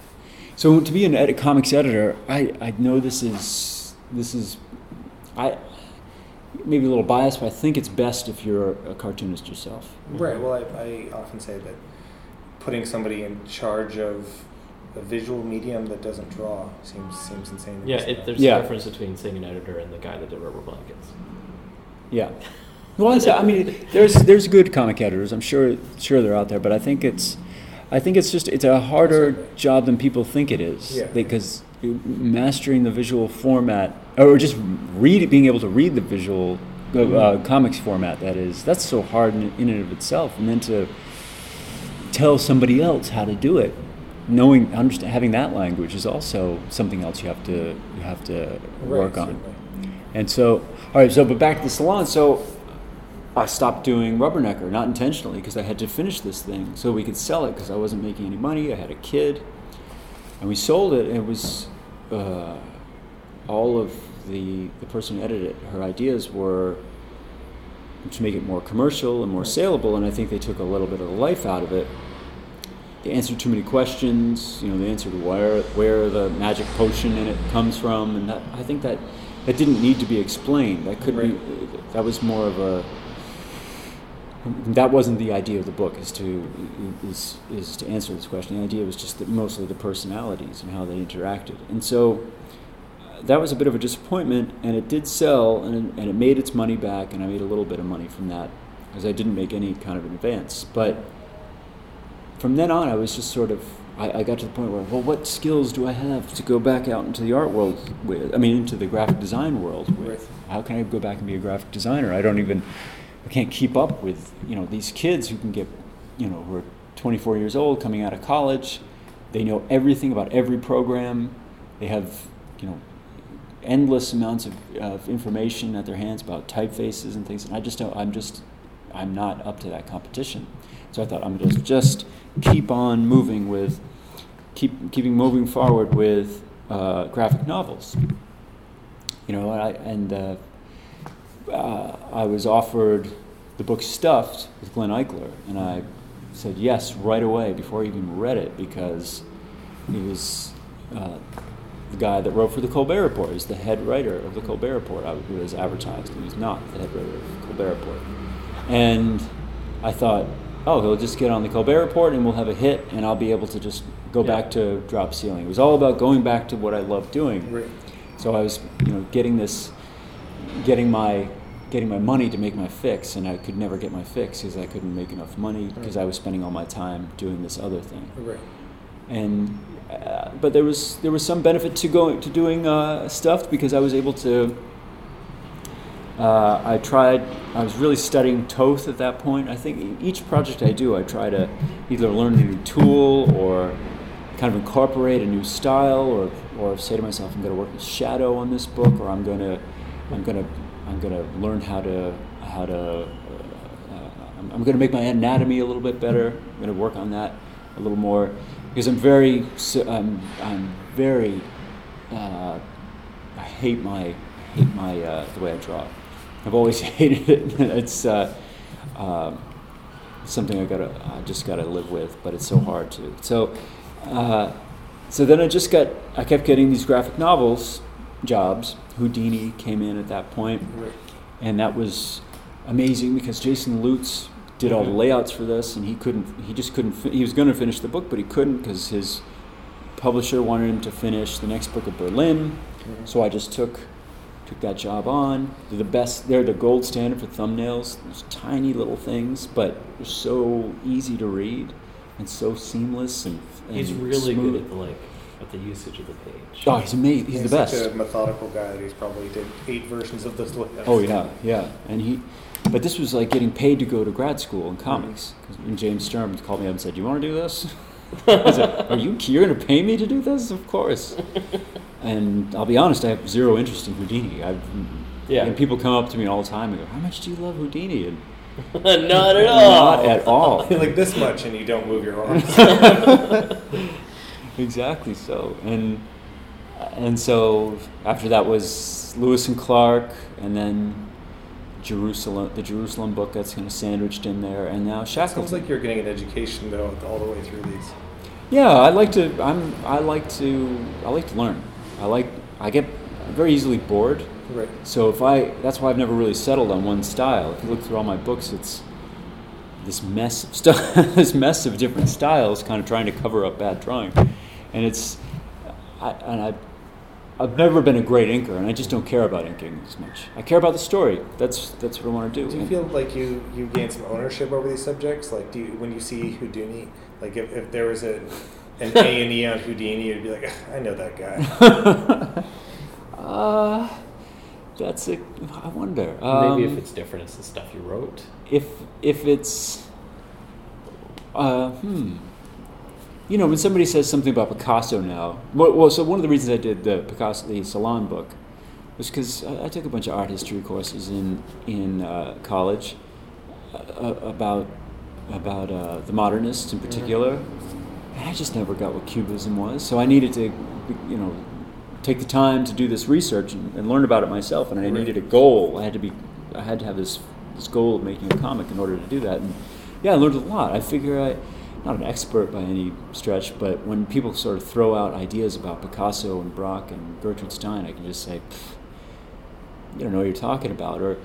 So to be an edit, comics editor, I, I know this is this is I maybe a little biased, but I think it's best if you're a cartoonist yourself. Right. Well, I, I often say that putting somebody in charge of a visual medium that doesn't draw seems seems insane. Yeah, it, there's Yeah. a difference between saying an editor and the guy that did rubber blankets. Yeah. Well, it's, I mean, there's there's good comic editors. I'm sure sure they're out there, but I think it's I think it's just it's a harder job than people think it is. Yeah. Because mastering the visual format, or just read being able to read the visual uh, comics format, that is, that's so hard in, in and of itself, and then to tell somebody else how to do it, knowing understand, having that language is also something else you have to you have to Right, work on. certainly. And so, all right, so but back to the salon. So I stopped doing Rubbernecker, not intentionally, because I had to finish this thing so we could sell it because I wasn't making any money. I had a kid, and we sold it. And it was uh, all of the the person who edited it. Her ideas were to make it more commercial and more saleable, and I think they took a little bit of the life out of it. They answered too many questions. You know, they answered where where the magic potion in it comes from, and that I think that that didn't need to be explained. That could be that was more of a that wasn't the idea of the book is to is is to answer this question. The idea was just that mostly the personalities and how they interacted, and so uh, that was a bit of a disappointment. And it did sell, and and it made its money back, and I made a little bit of money from that because I didn't make any kind of an advance. But from then on, I was just sort of I, I got to the point where well, what skills do I have to go back out into the art world with? I mean, into the graphic design world with? How can I go back and be a graphic designer? I don't even I can't keep up with you know these kids who can get you know who are 24 years old coming out of college. They know everything about every program. They have you know endless amounts of, of information at their hands about typefaces and things. And I just don't. I'm just I'm not up to that competition. So I thought I'm going to just keep on moving with keep keeping moving forward with uh, graphic novels. You know, and I and. Uh, uh, I was offered the book Stuffed with Glenn Eichler, and I said yes right away before I even read it because he was uh, the guy that wrote for the Colbert Report. He was the head writer of the Colbert Report. I who was advertised. He was not the head writer of the Colbert Report. And I thought, oh, he'll just get on the Colbert Report and we'll have a hit, and I'll be able to just go Yeah. back to drop ceiling. It was all about going back to what I loved doing. Right. So I was, you know, getting this, getting my, getting my money to make my fix, and I could never get my fix because I couldn't make enough money because I was spending all my time doing this other thing. Right. and uh, but there was there was some benefit to going to doing uh, stuff because I was able to. Uh, I tried. I was really studying Toth at that point. I think each project I do, I try to either learn a new tool or kind of incorporate a new style, or or say to myself, I'm going to work with shadow on this book, or I'm going to I'm to I'm to learn how to how to. Uh, I'm, I'm going to make my anatomy a little bit better. I'm going to work on that a little more because I'm very I'm, I'm very uh, I hate my hate my uh, the way I draw. I've always [LAUGHS] hated it. it's uh, um something I gotta I just gotta live with, but it's so hard to. So uh, so then I just got I kept getting these graphic novels jobs. Houdini came in at that point, and that was amazing because Jason Lutes did all the layouts for this, and he couldn't. He just couldn't. He was going to finish the book, but he couldn't because his publisher wanted him to finish the next book of Berlin. So I just took took that job on. They're the best. They're the gold standard for thumbnails. Those tiny little things, but they're so easy to read and so seamless and. and He's really smooth. good at the like at the usage of the page. Oh, he's amazing. He's, the best. Such a methodical guy that he's probably did eight versions of this. layout. Oh yeah, yeah, and he, but this was like getting paid to go to grad school in comics. 'Cause when James Sturm called me up and said, "You want to do this?" [LAUGHS] I said, "Are you? You're going to pay me to do this? Of course." And I'll be honest, I have zero interest in Houdini. I've, Yeah. And people come up to me all the time and go, "How much do you love Houdini?" And [LAUGHS] Not at all. Not at all. [LAUGHS] like this much, and you don't move your arms. Exactly so. And and so after that was lewis and clark and then jerusalem the jerusalem book that's kind of sandwiched in there and now shackleton. Sounds like you're getting an education though, all the way through these. yeah i like to i'm i like to i like to learn. I like i get very easily bored. Right. so if i that's why i've never really settled on one style. If you look through all my books it's this mess of stuff [LAUGHS] this mess of different styles kind of trying to cover up bad drawing and it's I, and I I've never been a great inker and I just don't care about inking as much. I care about the story. That's that's what I want to do. Do you feel like you you gain some ownership over these subjects? Like, do you, when you see Houdini, like if, if there was a an A and E on Houdini, you'd be like, "Ah, I know that guy. [LAUGHS] uh, that's a I wonder. Maybe if Um, it's different, it's the stuff you wrote. if if it's uh, hmm you know when somebody says something about picasso now well, well so one of the reasons i did the picasso the salon book was because I, I took a bunch of art history courses in in uh, college uh, about about uh, the modernists in particular. And i just never got what cubism was so i needed to you know take the time to do this research and, and learn about it myself and i Right. needed a goal. I had to be i had to have this this goal of making a comic in order to do that. And yeah i learned a lot. I figure i not an expert by any stretch but when people sort of throw out ideas about picasso and Braque and gertrude stein i can just say you don't know what you're talking about. Or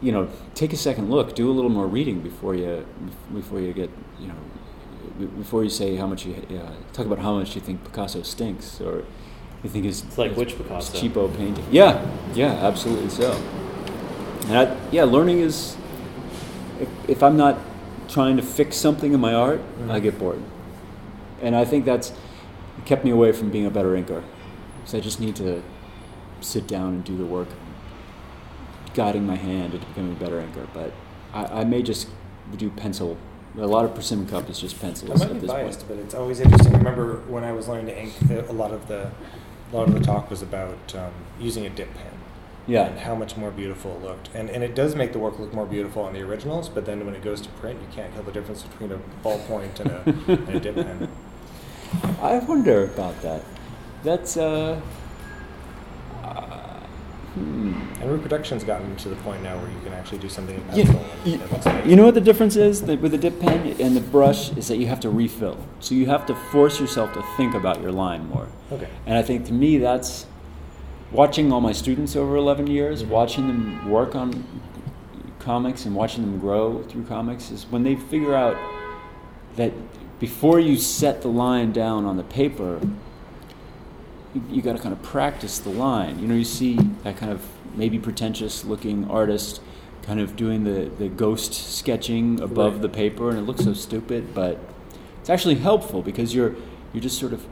you know take a second look do a little more reading before you before you get you know before you say how much you uh, talk about how much you think picasso stinks or you think is It's like which Picasso? cheapo painting. Yeah yeah absolutely so. And I, yeah learning is if, if i'm not trying to fix something in my art i Mhm. get bored and i think that's kept me away from being a better inker So i just need to sit down and do the work guiding my hand into becoming a better inker but i, I may just do pencil a lot of persimmon cup is just I pencils might at be this biased, point but it's always interesting. I remember when I was learning to ink, a lot of the a lot of the talk was about um, using a dip pen. And yeah how much more beautiful it looked. And, and it does make the work look more beautiful on the originals, but then when it goes to print, you can't tell the difference between a ballpoint and a, [LAUGHS] and a dip pen. I wonder about that. That's uh, uh hmm. And reproduction's gotten to the point now where you can actually do something in You, pencil. and you- it you know what the difference is the, with the dip pen and the brush is that you have to refill. So you have to force yourself to think about your line more. Okay. And I think to me that's watching all my students over 11 years, Mhm. watching them work on comics and watching them grow through comics is when they figure out that before you set the line down on the paper, you, you got to kind of practice the line. You know, you see that kind of maybe pretentious looking artist kind of doing the, the ghost sketching above Right. the paper, and it looks so stupid, but it's actually helpful because you're You're just sort of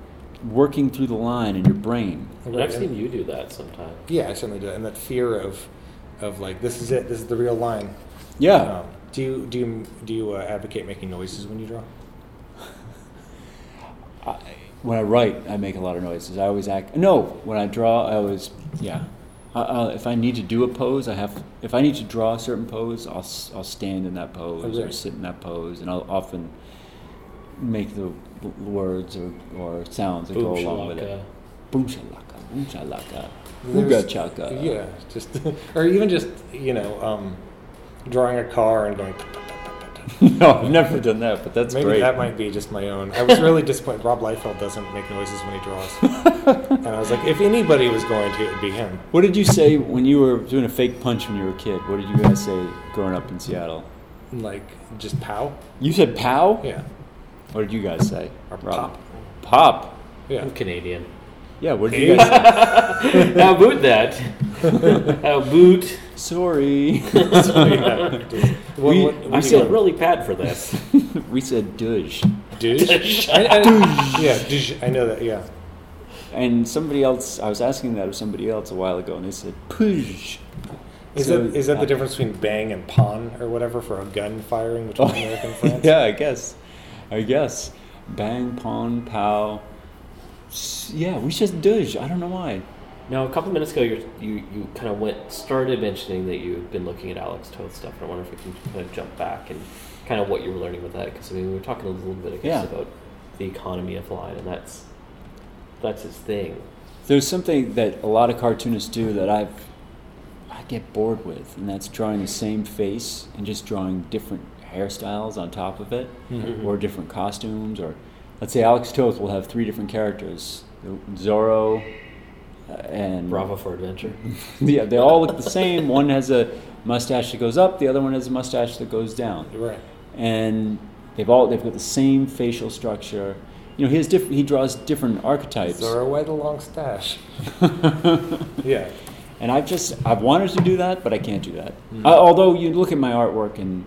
working through the line in your brain. And I've seen you do that sometimes. Yeah, I certainly do. And that fear of, of like, this is it. This is the real line. Yeah. Um, do you do you do you uh, advocate making noises when you draw? I, when I write, I make a lot of noises. I always act. No, when I draw, I always yeah. I, I, if I need to do a pose, I have. If I need to draw a certain pose, I'll s- I'll stand in that pose Oh, or sit in that pose, and I'll often make the w- words or, or sounds that go Boom along with it. shalaka. Boom shalaka, boom shalaka, There's- ooga chaka. Yeah, just [LAUGHS] or even just you know um, drawing a car and going. [LAUGHS] no, I've never done that, but that's Maybe great. that might be just my own. I was really disappointed. Rob Liefeld doesn't make noises when he draws, [LAUGHS] and I was like, if anybody was going to, it'd be him. What did you say when you were doing a fake punch when you were a kid? What did you guys say growing up in Seattle? Like just pow. You said pow? Yeah. What did you guys say? Or Rob? pop. Pop. Yeah. I'm Canadian. Yeah, what did you guys say? [LAUGHS] How boot that? How boot? Sorry. [LAUGHS] [LAUGHS] What- We- what- I what I feel go? really bad for this. we said douche. Douche? I, I, yeah, douche. I know that. Yeah. And somebody else, I was asking that of somebody else a while ago, and they said push. Is So, that is that uh, the difference between bang and pawn or whatever for a gun firing between America and France? yeah, I guess. I guess. Bang, pawn, pow. Yeah, we just douche. I don't know why. Now, a couple minutes ago, you you kind of went started mentioning that you've been looking at Alex Toth stuff. And I wonder if we can kind of jump back and kind of what you were learning with that. Because I mean, we were talking a little bit, I guess, Yeah. about the economy of line, and that's that's his thing. There's something that a lot of cartoonists do that I've I get bored with, and that's drawing the same face and just drawing different hairstyles on top of it, Mhm. or different costumes. Or let's say Alex Toth will have three different characters: Zorro uh, and Bravo for adventure. [LAUGHS] yeah, they all look the same. One has a mustache that goes up, the other one has a mustache that goes down, right. and they've all they've got the same facial structure. You know, he has diff- he draws different archetypes. Throw away the long stash. [LAUGHS] Yeah. And I've just I've wanted to do that, but I can't do that. Uh, although you look at my artwork, and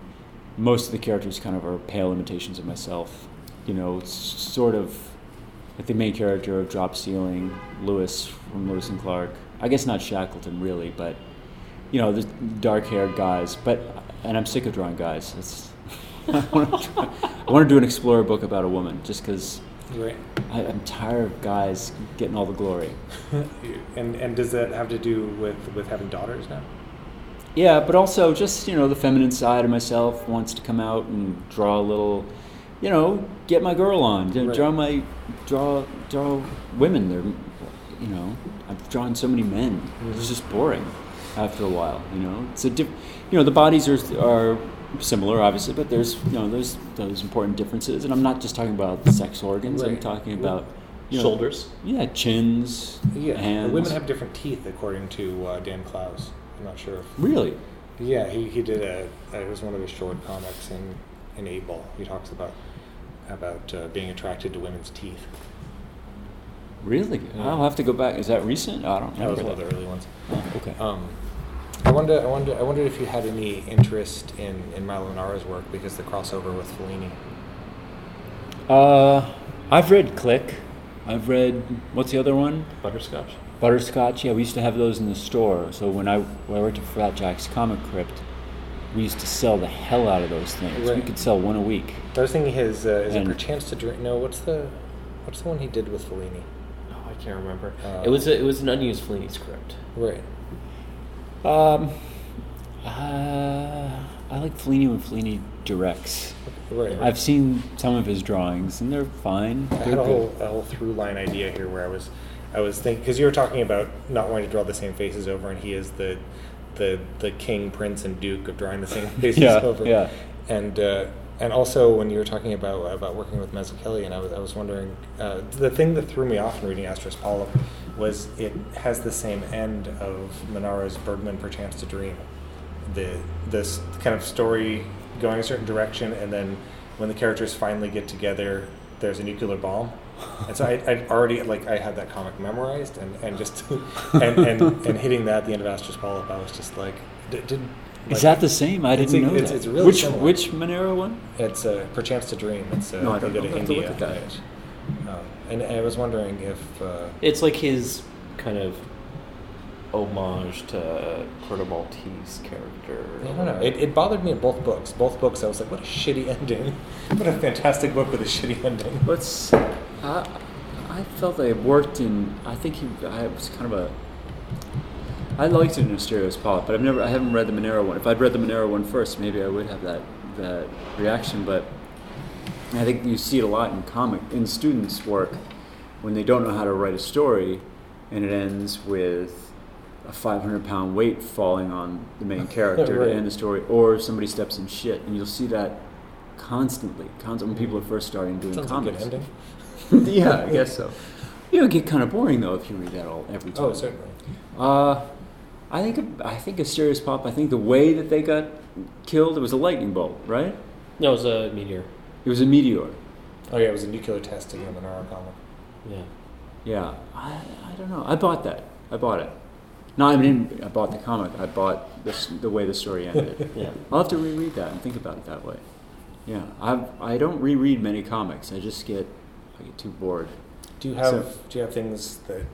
most of the characters kind of are pale imitations of myself. You know, it's sort of like the main character of Drop Ceiling, Lewis from Lewis and Clark. I guess not Shackleton really, but you know the dark-haired guys. But and I'm sick of drawing guys. It's, [LAUGHS] I want to I want to do an explorer book about a woman, just because right. I'm tired of guys getting all the glory. [LAUGHS] and and does that have to do with with having daughters now? Yeah, but also just you know the feminine side of myself wants to come out and draw a little, you know, get my girl on, Right. draw my draw draw women. They're, you know, I've drawn so many men. It's just boring after a while. You know, it's a diff- You know, the bodies are are similar, obviously, but there's you know there's those important differences, and I'm not just talking about the sex organs. I'm talking about you know, Shoulders. Yeah, chins. Yeah. hands. Women have different teeth, according to uh, Dan Clowes. I'm not sure if. really. Yeah, he, he did a. It was one of his short comics in in Eight Ball. He talks about about uh, being attracted to women's teeth. Really? I'll have to go back. Is that recent? I don't That was one of the early ones. Oh, okay. Um, I wonder, I wonder, I wondered if you had any interest in in Milo Manara's work because the crossover with Fellini. Uh, I've read Click. I've read what's the other one? Butterscotch. Butterscotch. Yeah, we used to have those in the store. So when I when I worked at Fat Jack's Comic Crypt, we used to sell the hell out of those things. We could sell one a week. I was thinking his uh, is it And- perchance to drink? No, what's the what's the one he did with Fellini? Oh, I can't remember. Uh, it was a, it was an unused Fellini script. Right. Um, uh, I like Fellini when Fellini directs. Right. I've seen some of his drawings, and they're fine. I They're had a whole a whole through line idea here where I was I was thinking because you were talking about not wanting to draw the same faces over, and he is the the the king, prince, and duke of drawing the same [LAUGHS] faces Yeah, over. yeah. And uh, and also when you were talking about about working with Mazzucchelli, and I was I was wondering uh, the thing that threw me off in reading Asterios Polyp was it has the same end of Manara's Bergman Perchance to Dream. The this kind of story going a certain direction, and then when the characters finally get together, there's a nuclear bomb. And so I, I'd already like I had that comic memorized, and, and just [LAUGHS] and, and, and hitting that at the end of Asterios Polyp, I was just like, did, did Is that the same? I didn't a- know it's- that. it's really which similar. which Manara one? It's uh, perchance to dream. It's uh, No, I they don't go to I'll to India. look at that. Um, And I was wondering if uh, It's like his kind of homage to Corto Maltese character. I don't know. It, it bothered me in both books. Both books, I was like, "What a shitty ending! [LAUGHS] what a fantastic book with a shitty ending." What's I, I felt it worked in. I think he. I was kind of a. I liked it in Asterios Polyp, but I've never. I haven't read the Manara one. If I'd read the Manara one first, maybe I would have that that reaction. But I think you see it a lot in comic in students' work when they don't know how to write a story, and it ends with a 500 pound weight falling on the main [LAUGHS] character Right. to end the story, or somebody steps in shit, and you'll see that constantly. Constantly when people are first starting doing Sounds like comics. good ending. [LAUGHS] yeah, I guess so. You know, get kind of boring though if you read that all every time. Oh, certainly. Uh, I think I think Asterios Pop. I think the way that they got killed, it was a lightning bolt, right? No, it was a meteor. It was a meteor. Oh yeah, it was a nuclear test in the Manara comic. Yeah. Yeah, I, I don't know. I bought that. I bought it. No, I mean I bought the comic. I bought the the way the story ended. [LAUGHS] Yeah. I'll have to reread that and think about it that way. Yeah, I I don't reread many comics. I just get I get too bored. Do you have So- Do you have things that?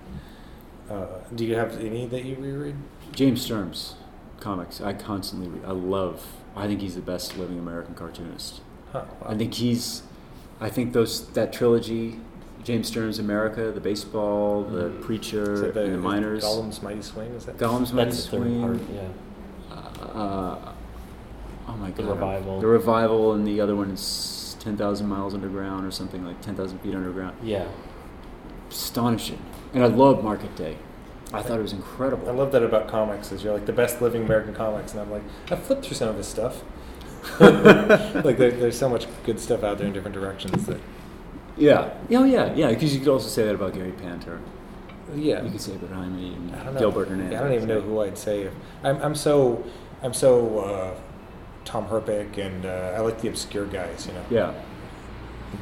Uh, do you have any that you reread? James Sturm's comics, I constantly read. I love. I think he's the best living American cartoonist. Huh. I think he's. I think those that trilogy, James Sturm's America, the baseball, the preacher, that the, and the miners. Golem's Mighty Swing. Is that? Golem's Mighty Swing. part. Yeah. Uh, oh my The god. Revival. The revival, and the other one is ten thousand miles underground or something like ten thousand feet underground. Yeah. Astonishing. And I love Market Day. I thought it was incredible. I love that about comics. Is you're like the best living American comics, and I'm like, I've flipped through some of his stuff. [LAUGHS] like there, there's so much good stuff out there in different directions that. Yeah. Oh yeah, yeah. Because you could also say that about Gary Panter. Yeah. You could say about Jaime and I don't. Gilbert Hernandez. I don't even know who I'd say. I'm, I'm so, I'm so uh, Tom Herpich, and uh, I like the obscure guys. You know. Yeah.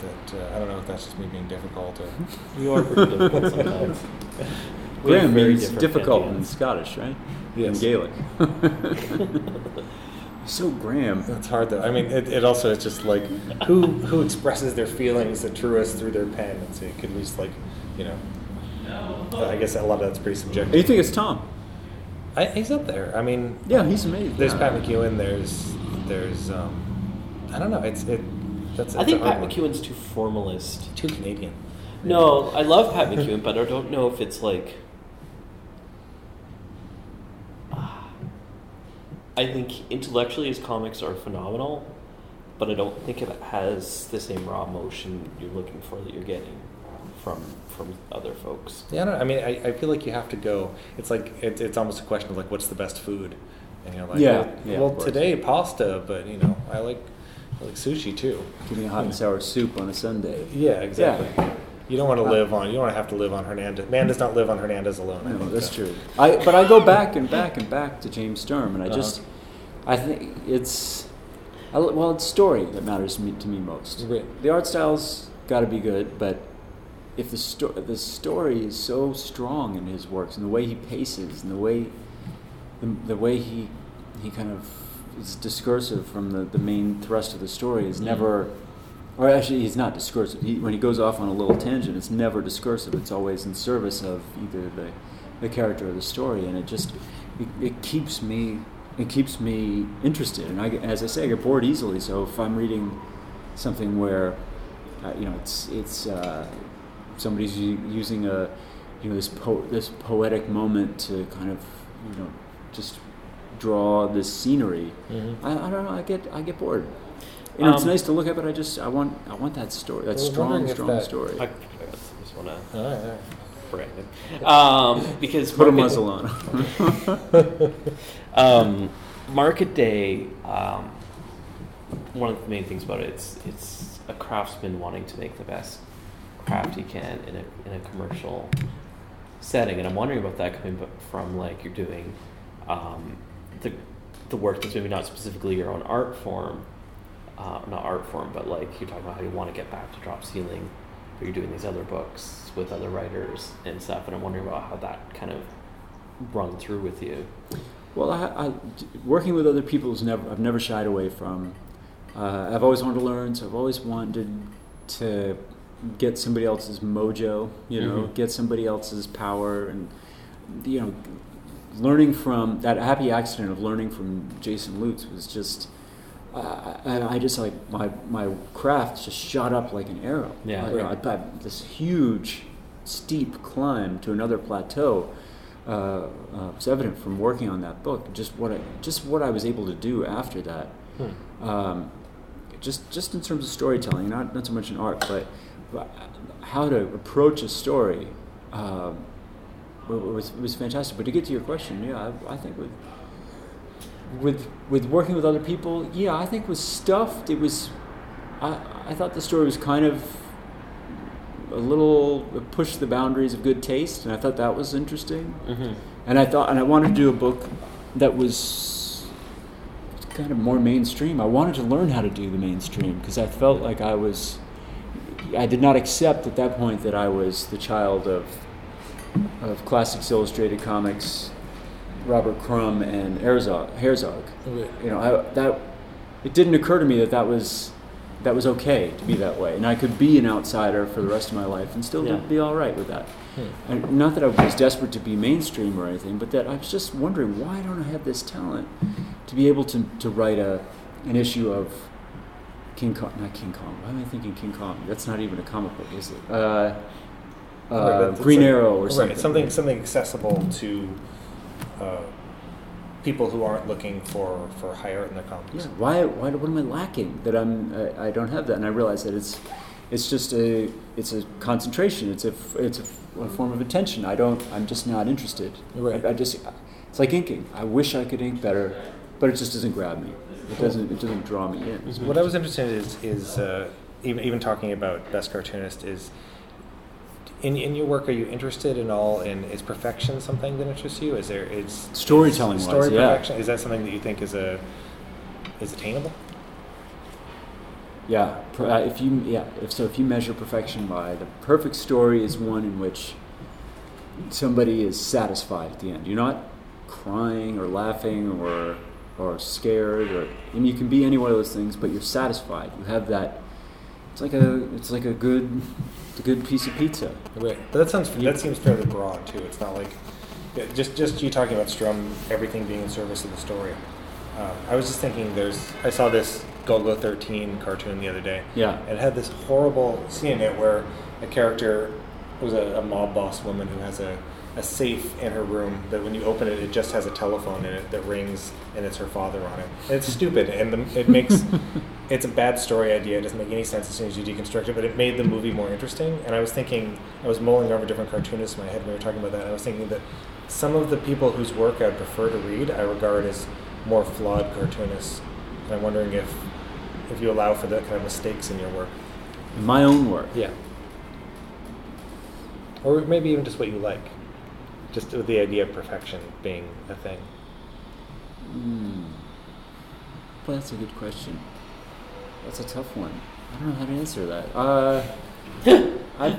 That uh, I don't know if that's just me being difficult or. [LAUGHS] You are pretty difficult sometimes. [LAUGHS] We Graham very means different difficult in. Scottish, right? Yes. In Gaelic. [LAUGHS] so Graham. It's hard though. I mean, it, it also is just like who who expresses their feelings the truest through their pen, and so you could at least like, you know. I guess a lot of that's pretty subjective. Do you think it's Tom? I, he's up there. I mean, Yeah, he's amazing. there's Yeah. Pat McEown. There's there's um, I don't know. It's it. That's, I think Pat one. McEown's too formalist. too Canadian. No, I love Pat [LAUGHS] McEown, but I don't know if it's like. [SIGHS] I think intellectually his comics are phenomenal, but I don't think it has the same raw emotion you're looking for that you're getting from from other folks. Yeah, I, don't, I mean, I, I feel like you have to go. It's like it, it's almost a question of like, what's the best food? And you're like, Yeah, well, yeah, well today pasta, but you know, I like I like sushi too. Give me a hot and sour soup on a Sunday. Yeah, exactly. Yeah. You don't want to live on. You don't want to have to live on Hernandez. Man does not live on Hernandez alone. No, that's so. true. I but I go back and back and back to James Sturm, and I Uh-huh. just I think it's I, well, it's story that matters to me, to me most. Right. The art style's got to be good, but if the sto- the story is so strong in his works and the way he paces and the way the, the way he he kind of is discursive from the, the main thrust of the story is Mhm. never or actually he's not discursive. He, when he goes off on a little tangent it's never discursive. It's always in service of either the, the character or the story. And it just it, it keeps me it keeps me interested. And I, as I say I get bored easily. So if I'm reading something where uh, you know it's it's uh, somebody's using a you know this po- this poetic moment to kind of you know just draw this scenery Mhm. I, I don't know I get I get bored you know, it's Um, nice to look at but I just I want I want that story that strong strong that- story I, I just want to All right, all right. Brandon, um, because put a muzzle [LAUGHS] on [LAUGHS] um, Market Day. Um, one of the main things about it, it's it's a craftsman wanting to make the best craft he can in a in a commercial setting, and I'm wondering about that coming from like you're doing um, the the work that's maybe not specifically your own art form, uh, not art form, but like you're talking about how you want to get back to drop ceiling, but you're doing these other books with other writers and stuff, and I'm wondering about how that kind of run through with you. Well, I, I, working with other people is never I've never shied away from. Uh, I've always wanted to learn, so I've always wanted to get somebody else's mojo, you know, Mhm. get somebody else's power, and you know, learning from that happy accident of learning from Jason Lutes was just. I, I I just like my my craft just shot up like an arrow. Yeah. Know, I, I, this huge, steep climb to another plateau uh, uh, was evident from working on that book. Just what I just what I was able to do after that Hmm. um, just just in terms of storytelling, not not so much in art, but, but how to approach a story um, wa- was was fantastic. But to get to your question, yeah, I, I think with with with working with other people, yeah, I think with stuffed, it was. I I thought the story was kind of a little pushed the boundaries of good taste, and I thought that was interesting. Mhm. And I thought, and I wanted to do a book that was kind of more mainstream. I wanted to learn how to do the mainstream because I felt like I was, I did not accept at that point that I was the child of, of Classics Illustrated Comics, Robert Crumb and Hergé. Hergé. You know, I, that it didn't occur to me that that was that was okay to be that way, and I could be an outsider for the rest of my life and still Yeah. be all right with that. Hmm. And not that I was desperate to be mainstream or anything, but that I was just wondering why don't I have this talent to be able to, to write a an issue of King Kong, not King Kong. Why am I thinking King Kong? That's not even a comic book, is it? Uh, uh, Right, Green like- Arrow or right, something. something something accessible to uh, people who aren't looking for, for high art in their comics. Yeah. Why? Why? What am I lacking that I'm? I, I don't have that, and I realize that it's, it's just a, it's a concentration. It's a it's a form of attention. I don't. I'm just not interested. Right. I, I just. It's like inking. I wish I could ink better, but it just doesn't grab me. It doesn't. It doesn't draw me in. What I was interested in is, is uh, even, even talking about best cartoonist is in, in your work are you interested in all in is perfection something that interests you is there is Storytelling is wise, story yeah. perfection is that something that you think is a is attainable Yeah. Uh, if you yeah. If so, if you measure perfection by the perfect story is one in which somebody is satisfied at the end. You're not crying or laughing or or scared or I mean you can be any one of those things, but you're satisfied. You have that. It's like a it's like a good a good piece of pizza. But that sounds that seems fairly broad too. It's not like yeah, just just you talking about Sturm, everything being in service of the story. Um, I was just thinking, there's I saw this Golgo 13 cartoon the other day. Yeah. It had this horrible scene in it where a character was a, a mob boss woman who has a, a safe in her room that when you open it, it just has a telephone in it that rings and it's her father on it. And it's stupid and the, it makes [LAUGHS] it's a bad story idea. It doesn't make any sense as soon as you deconstruct it, but it made the movie more interesting. And I was thinking, I was mulling over different cartoonists in my head when we were talking about that. And I was thinking that some of the people whose work I prefer to read, I regard as more flawed cartoonists. And I'm wondering if if you allow for that kind of mistakes in your work. My own work. Yeah. Or maybe even just what you like. Just with the idea of perfection being a thing. Hmm. Well, that's a good question. That's a tough one. I don't know how to answer that. Uh, [LAUGHS] I.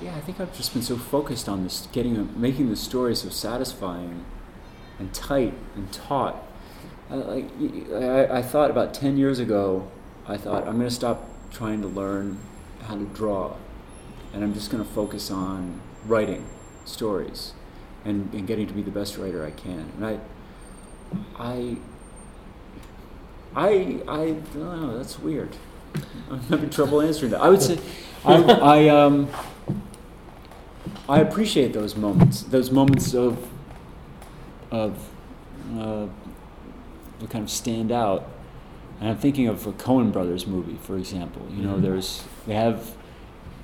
Yeah, I think I've just been so focused on this, getting, a, making the story so satisfying, and tight and taut. Uh, like I, I thought about ten years ago, I thought I'm going to stop trying to learn how to draw, and I'm just going to focus on writing stories, and, and getting to be the best writer I can. And I, I, I, I don't know. That's weird. I'm having trouble answering that. I would say, I, I, um, I appreciate those moments. Those moments of, of, uh, that kind of stand out. And I'm thinking of a Coen Brothers movie, for example. You know, Mhm. there's they have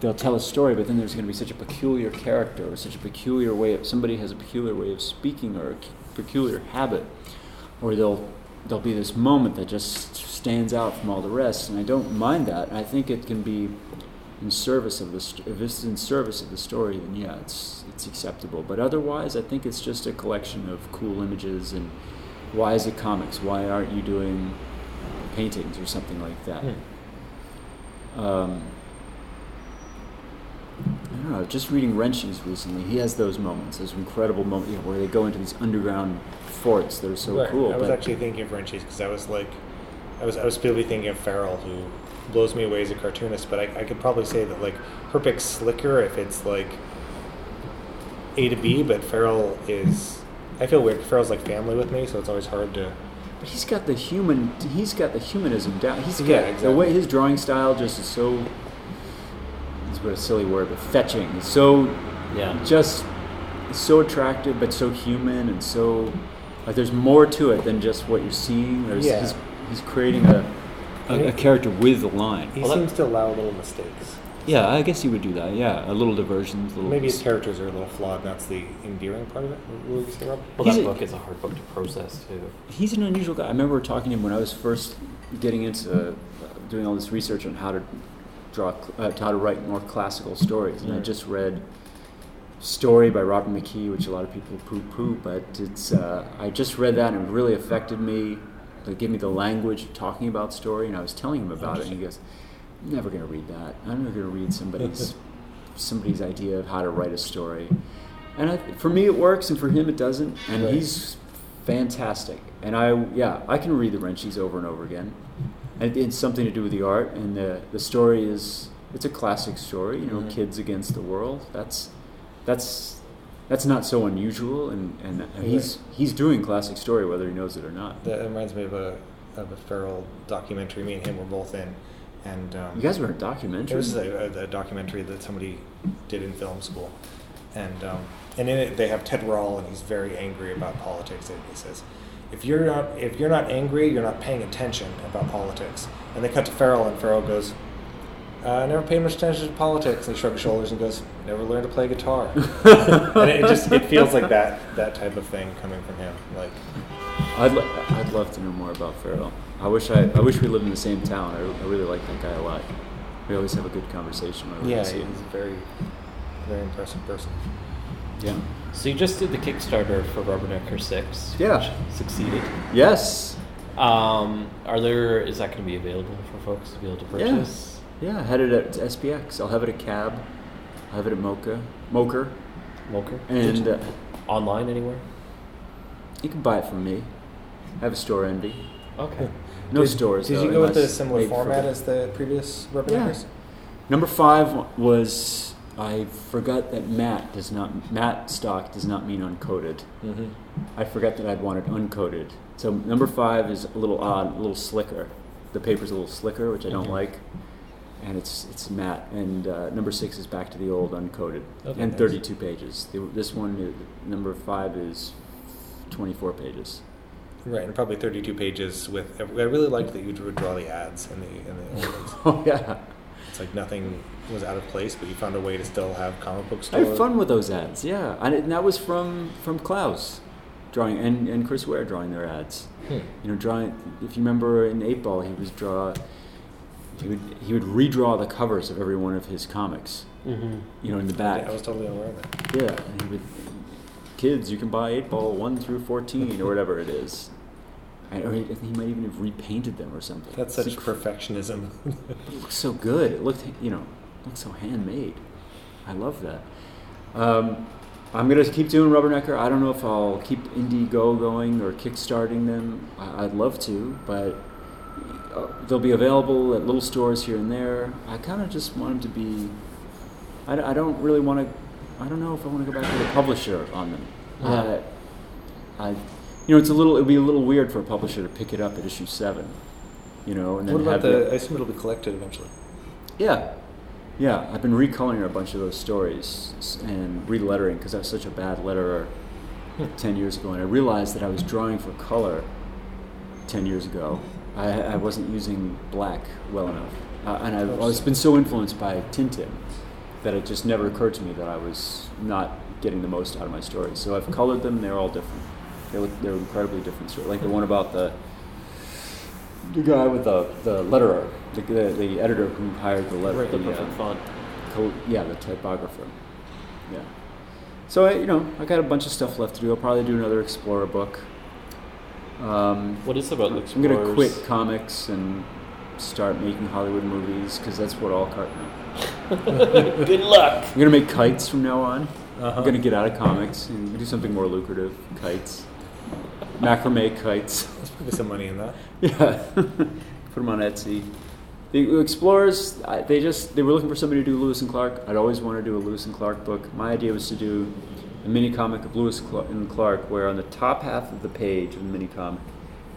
they'll tell a story, but then there's going to be such a peculiar character or such a peculiar way of somebody has a peculiar way of speaking or a peculiar habit, or they'll there'll be this moment that just stands out from all the rest, and I don't mind that. I think it can be in service of the st- if it's in service of the story, then yeah, it's it's acceptable. But otherwise, I think it's just a collection of cool images and why is it comics? Why aren't you doing paintings or something like that? Hmm. Um, I don't know. Just reading Wrenchies recently, he has those moments, those incredible moments you know, where they go into these underground forts that are so Right. cool. I was actually thinking of Wrenchies because I was like, I was I was specifically thinking of Farel, who blows me away as a cartoonist, but I, I could probably say that like Herpich's slicker if it's like A to B, but Farel is. I feel weird. Farel's like family with me, so it's always hard to. But he's got the human. He's got the humanism down. He's got Yeah, the way his drawing style just is so. It's what a silly word, but fetching. It's so Yeah. just it's so attractive, but so human and so like there's more to it than just what you're seeing. There's Yeah. he's, he's creating a, a, a character with a line. He Well, that- seems to allow little mistakes. Yeah, I guess he would do that. Yeah, a little diversions. Little Maybe his characters are a little flawed. and That's the endearing part of it. Will you say, Rob? Well, He's that a- book is a hard book to process too. He's an unusual guy. I remember talking to him when I was first getting into uh, doing all this research on how to draw, uh, how to write more classical stories, and I Mm. just read Story by Robert McKee, which a lot of people poo-poo, but it's uh, I just read that and it really affected me. It gave me the language of talking about story, and I was telling him about it, and he goes, "I'm never going to read that. I'm never going to read somebody's [LAUGHS] somebody's idea of how to write a story." And I, for me, it works, and for him, it doesn't. And Right. he's fantastic. And I, yeah, I can read the Wrenchies over and over again. It's something to do with the art, and the the story is it's a classic story. You know, Mhm. kids against the world. That's that's that's not so unusual, and and he's he's doing classic story whether he knows it or not. That reminds me of a of a Farel documentary. Me and him were both in, and um, You guys were in a documentary. It was a, a, a documentary that somebody did in film school, and um, and in it they have Ted Rall, and he's very angry about politics. And he says, "If you're not if you're not angry, you're not paying attention about politics." And they cut to Farel, and Farel goes, uh, "I never paid much attention to politics." And he shrugs his shoulders and goes, "Never learned to play guitar." [LAUGHS] and it just it feels like that that type of thing coming from him. Like I'd, lo- I'd love to know more about Farel. I wish I, I wish we lived in the same town. I, I really like that guy a lot. We always have a good conversation. whenever yeah, see he's him. a very very impressive person. Yeah. So you just did the Kickstarter for Rubbernecker Six. Yeah. Which succeeded. Yes. Um, are there? Is that going to be available for folks to be able to purchase? Yeah. I had it at SPX. I'll have it at Cab. I'll have it at MoCCA. Moker. Moker. And uh, online anywhere? you can buy it from me. I have a Storenvy. Okay. [LAUGHS] No Did- stores. Did though, you go with a similar made for- format as the previous Rubberneckers? Number five was I forgot that matte does not matte stock does not mean uncoated. Mm-hmm. I forgot that I'd wanted uncoated. So number five is a little odd, a little slicker. The paper's a little slicker, which I don't Mhm. like, and it's it's matte. And uh, number six is back to the old uncoated, Okay, and nice. 32 pages. The, this one, number five is 24 pages. Right, and probably 32 pages with. I really liked that you would draw the ads and the in the. [LAUGHS] Oh yeah, It's like nothing was out of place, but you found a way to still have comic book I store. had fun with those ads. Yeah, and, it, and that was from from Clowes drawing and, and Chris Ware drawing their ads. Hmm. You know, drawing. If you remember in Eightball, he was draw. He would he would redraw the covers of every one of his comics. Mm-hmm. You know, in the back. Yeah, I was totally aware of that. Yeah, and he would. Kids, you can buy Eightball one through fourteen or whatever it is. And, or he, he might even have repainted them or something. That's such It's perfectionism. It looked so good. It looked, you know, looked so handmade. I love that. Um, I'm gonna keep doing Rubbernecker. I don't know if I'll keep Indiego going or kickstarting them. I- I'd love to, but uh, they'll be available at little stores here and there. I kind of just want them to be. I don't really want to. I don't know if I want to go back to the publisher on them. Uh, I, you know, it's a little. It'd be a little weird for a publisher to pick it up at issue seven. You know, and then what about have the? it- I assume it'll be collected eventually. yeah, yeah. I've been recoloring a bunch of those stories and relettering because I was such a bad letterer ten years ago, and I realized that I was drawing for color ten years ago. I, I wasn't using black well enough, uh, and I've always been so influenced by Tintin that it just never occurred to me that I was not getting the most out of my stories. So I've colored them; they're all different. They look, they're incredibly different stories. Like the one about the the guy with the the letterer, the, the, the editor who hired the letter, Right, the the, uh, font. co- yeah, the typographer. Yeah. So I, you know, I got a bunch of stuff left to do. I'll probably do another Explorer book. Um, What is about the I'm gonna quit comics and start making Hollywood movies because that's what all car- no. [LAUGHS] Good luck. I'm gonna make kites from now on. Uh-huh. I'm gonna get out of comics and do something more lucrative. Kites, macrame kites. [LAUGHS] There's probably some money in that. Yeah, [LAUGHS] put them on Etsy. The Explorers, I, they just they were looking for somebody to do Lewis and Clark. I'd always wanted to do a Lewis and Clark book. My idea was to do a mini comic of Lewis and Clark, where on the top half of the page of the mini comic,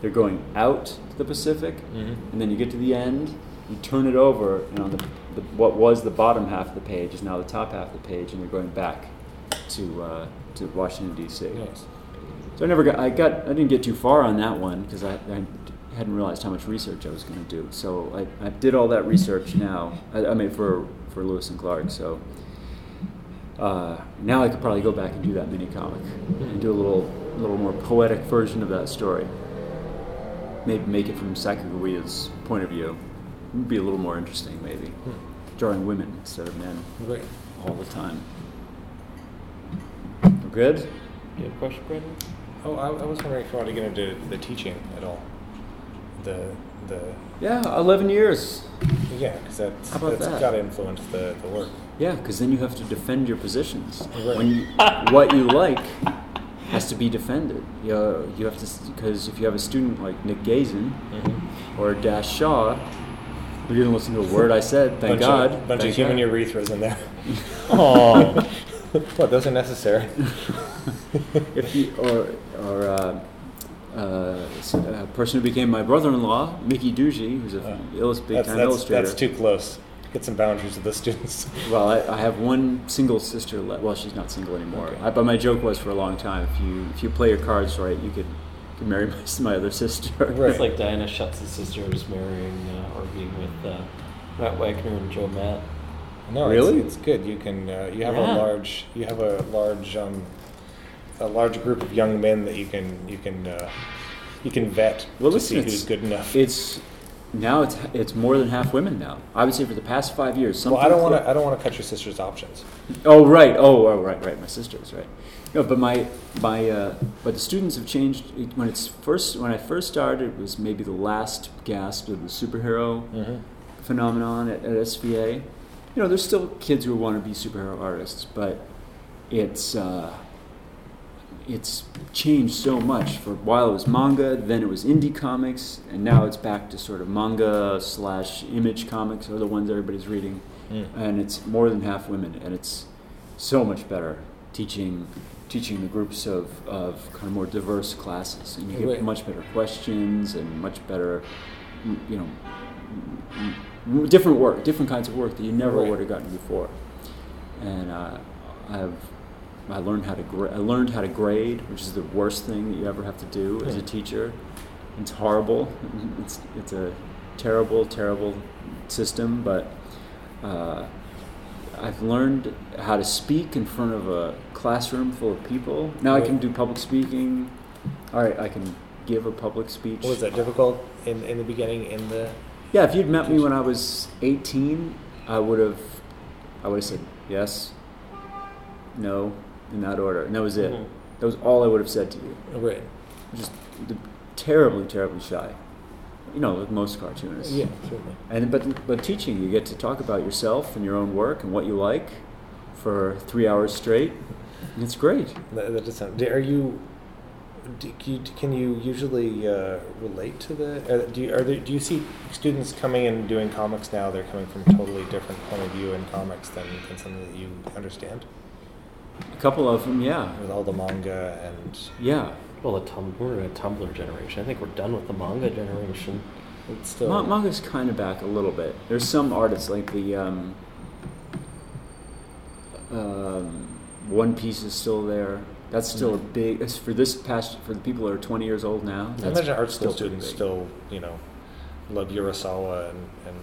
they're going out to the Pacific, Mhm. and then you get to the end, you turn it over, and on the, the what was the bottom half of the page is now the top half of the page, and they're going back to uh, to Washington D.C. Nice. So I never got, I got, I didn't get too far on that one because I, I hadn't realized how much research I was going to do. So I, I did all that research now. I, I mean, for for Lewis and Clark. So uh, now I could probably go back and do that mini comic and do a little, little more poetic version of that story. Maybe make it from Sacagawea's point of view. It'd be a little more interesting, maybe. Drawing women instead of men Great. all the time. We're good. You have a question, Brandon? Oh, I, I was wondering if you want to get into the teaching at all. The the Yeah, 11 years. yeah, because that's How about that's that? got to influence the, the work. Yeah, because then you have to defend your positions. Right. When you, what you like has to be defended. You, know, you have to because if you have a student like Nick Gazin Mm-hmm. or Dash Shaw, who didn't listen to a word I said, thank bunch God. Of, bunch thank of human God. urethras in there. [LAUGHS] Oh, [LAUGHS] what? Those are necessary. [LAUGHS] if you or or uh, uh, s- a person who became my brother-in-law, Mickey Duzyj, who's a Uh, illus- big that's, time that's, illustrator. that's too close. Get some boundaries with the students. [LAUGHS] Well, I, I have one single sister. Le- well, she's not single anymore. Okay. I, but my joke was for a long time: if you if you play your cards right, you could, could marry my, my other sister. Right. it's like Diana Schutz's sister is marrying uh, or being with uh, Matt Wagner and Joe Matt. No, Really? it's, it's good. You can uh, you have Yeah. a large you have a large um, a large group of young men that you can you can uh, you can vet Well, to listen, see it's- who's good enough. It's now it's it's more than half women now. I would say for the past five years. well, I don't want to I don't want to cut your sister's options. Oh right. Oh, oh right, right. My sister's right. No, but my my uh, but the students have changed. When it's first when I first started, it was maybe the last gasp of the superhero Mm-hmm. phenomenon at, at SVA. You know, there's still kids who want to be superhero artists, but it's uh, it's changed so much. For a while it was manga, then it was indie comics, and now it's back to sort of manga slash image comics are the ones everybody's reading, Mm. and it's more than half women, and it's so much better teaching teaching the groups of, of kind of more diverse classes, and you get much better questions and much better, you know, different work, different kinds of work that you never Right. would have gotten before. And uh, I've I learned how to gra- I learned how to grade, which is the worst thing that you ever have to do as a teacher. It's horrible. It's it's a terrible, terrible system, but uh, I've learned how to speak in front of a classroom full of people. Now I can do public speaking. All right, I can give a public speech. Was that difficult in, in the beginning? In the Yeah, if you'd met me when I was 18, I would have, I would have said yes, no, in that order, and that was it. Mhm. That was all I would have said to you. right? Just terribly, terribly shy. You know, like most cartoonists. Yeah, certainly. And but but teaching, you get to talk about yourself and your own work and what you like for three hours straight. And it's great. That, that does sound. Are you? Do you, can you usually uh, relate to the? Uh, do you are there, do you see students coming and doing comics now? They're coming from a totally different point of view in comics than, than something that you understand A couple of them, yeah, with all the manga and yeah. Well, the tum- we're in a Tumblr generation. I think we're done with the manga generation. it's still. Ma- manga's kind of back a little bit. There's some artists like the um, um, One Piece is still there. That's still a big. It's for this past for the people that are 20 years old now. I that's imagine art school students big. still you know love Urasawa and, and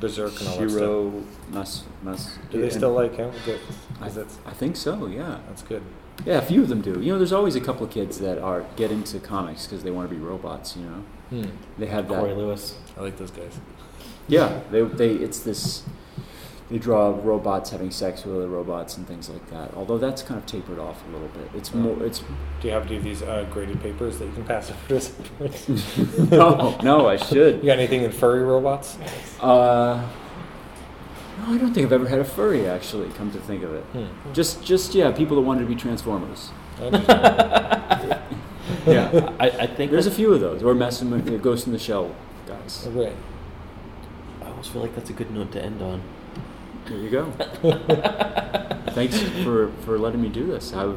Berserk and all that stuff. Shiro Mas Mas. Do they still like him? Good. I, 'Cause that's I think so. Yeah. that's good. Yeah, a few of them do. You know, there's always a couple of kids that are get into comics because they want to be robots. You know, Hmm. they have that. Corey Lewis. I like those guys. Yeah, they they it's this. They draw robots having sex with other robots and things like that. Although that's kind of tapered off a little bit. It's more. It's Do you have to do these uh, graded papers that you can pass over to us [LAUGHS] no, no. I should. You got anything in furry robots? Uh, no, I don't think I've ever had a furry. Actually, come to think of it, Hmm. just just yeah, people that wanted to be transformers. Yeah, I, I think there's a few of those, or Massimo, Ghost in the Shell guys. Oh, I almost feel like that's a good note to end on. There you go. [LAUGHS] Thanks for, for letting me do this. I,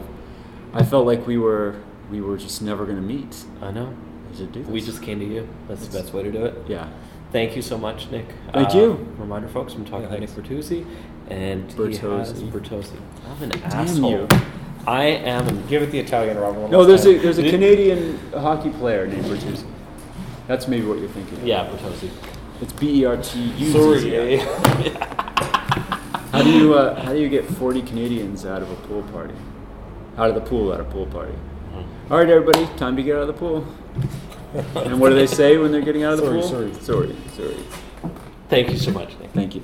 I felt like we were we were just never going to meet I know. to do this. We just came to you. That's the best way to do it. yeah. Thank you so much, Nick. Thank Uh, you. Reminder, folks, I'm talking Yeah, to Nick. Bertuzzi, and Bertozzi. Bertozzi. I'm an Damn asshole. you. I am. Give it the Italian Robert. one No, there's a there's a Canadian hockey player named Bertuzzi. That's maybe what you're thinking. of. yeah, Bertuzzi. It's B E R T U. Z Z. [LAUGHS] [LAUGHS] How do you uh, how do you get 40 Canadians out of a pool party? Out of the pool at a pool party. All right, everybody, time to get out of the pool. and what do they say when they're getting out of the Sorry, pool? sorry. sorry, sorry. Thank you so much, Nick. Thank you.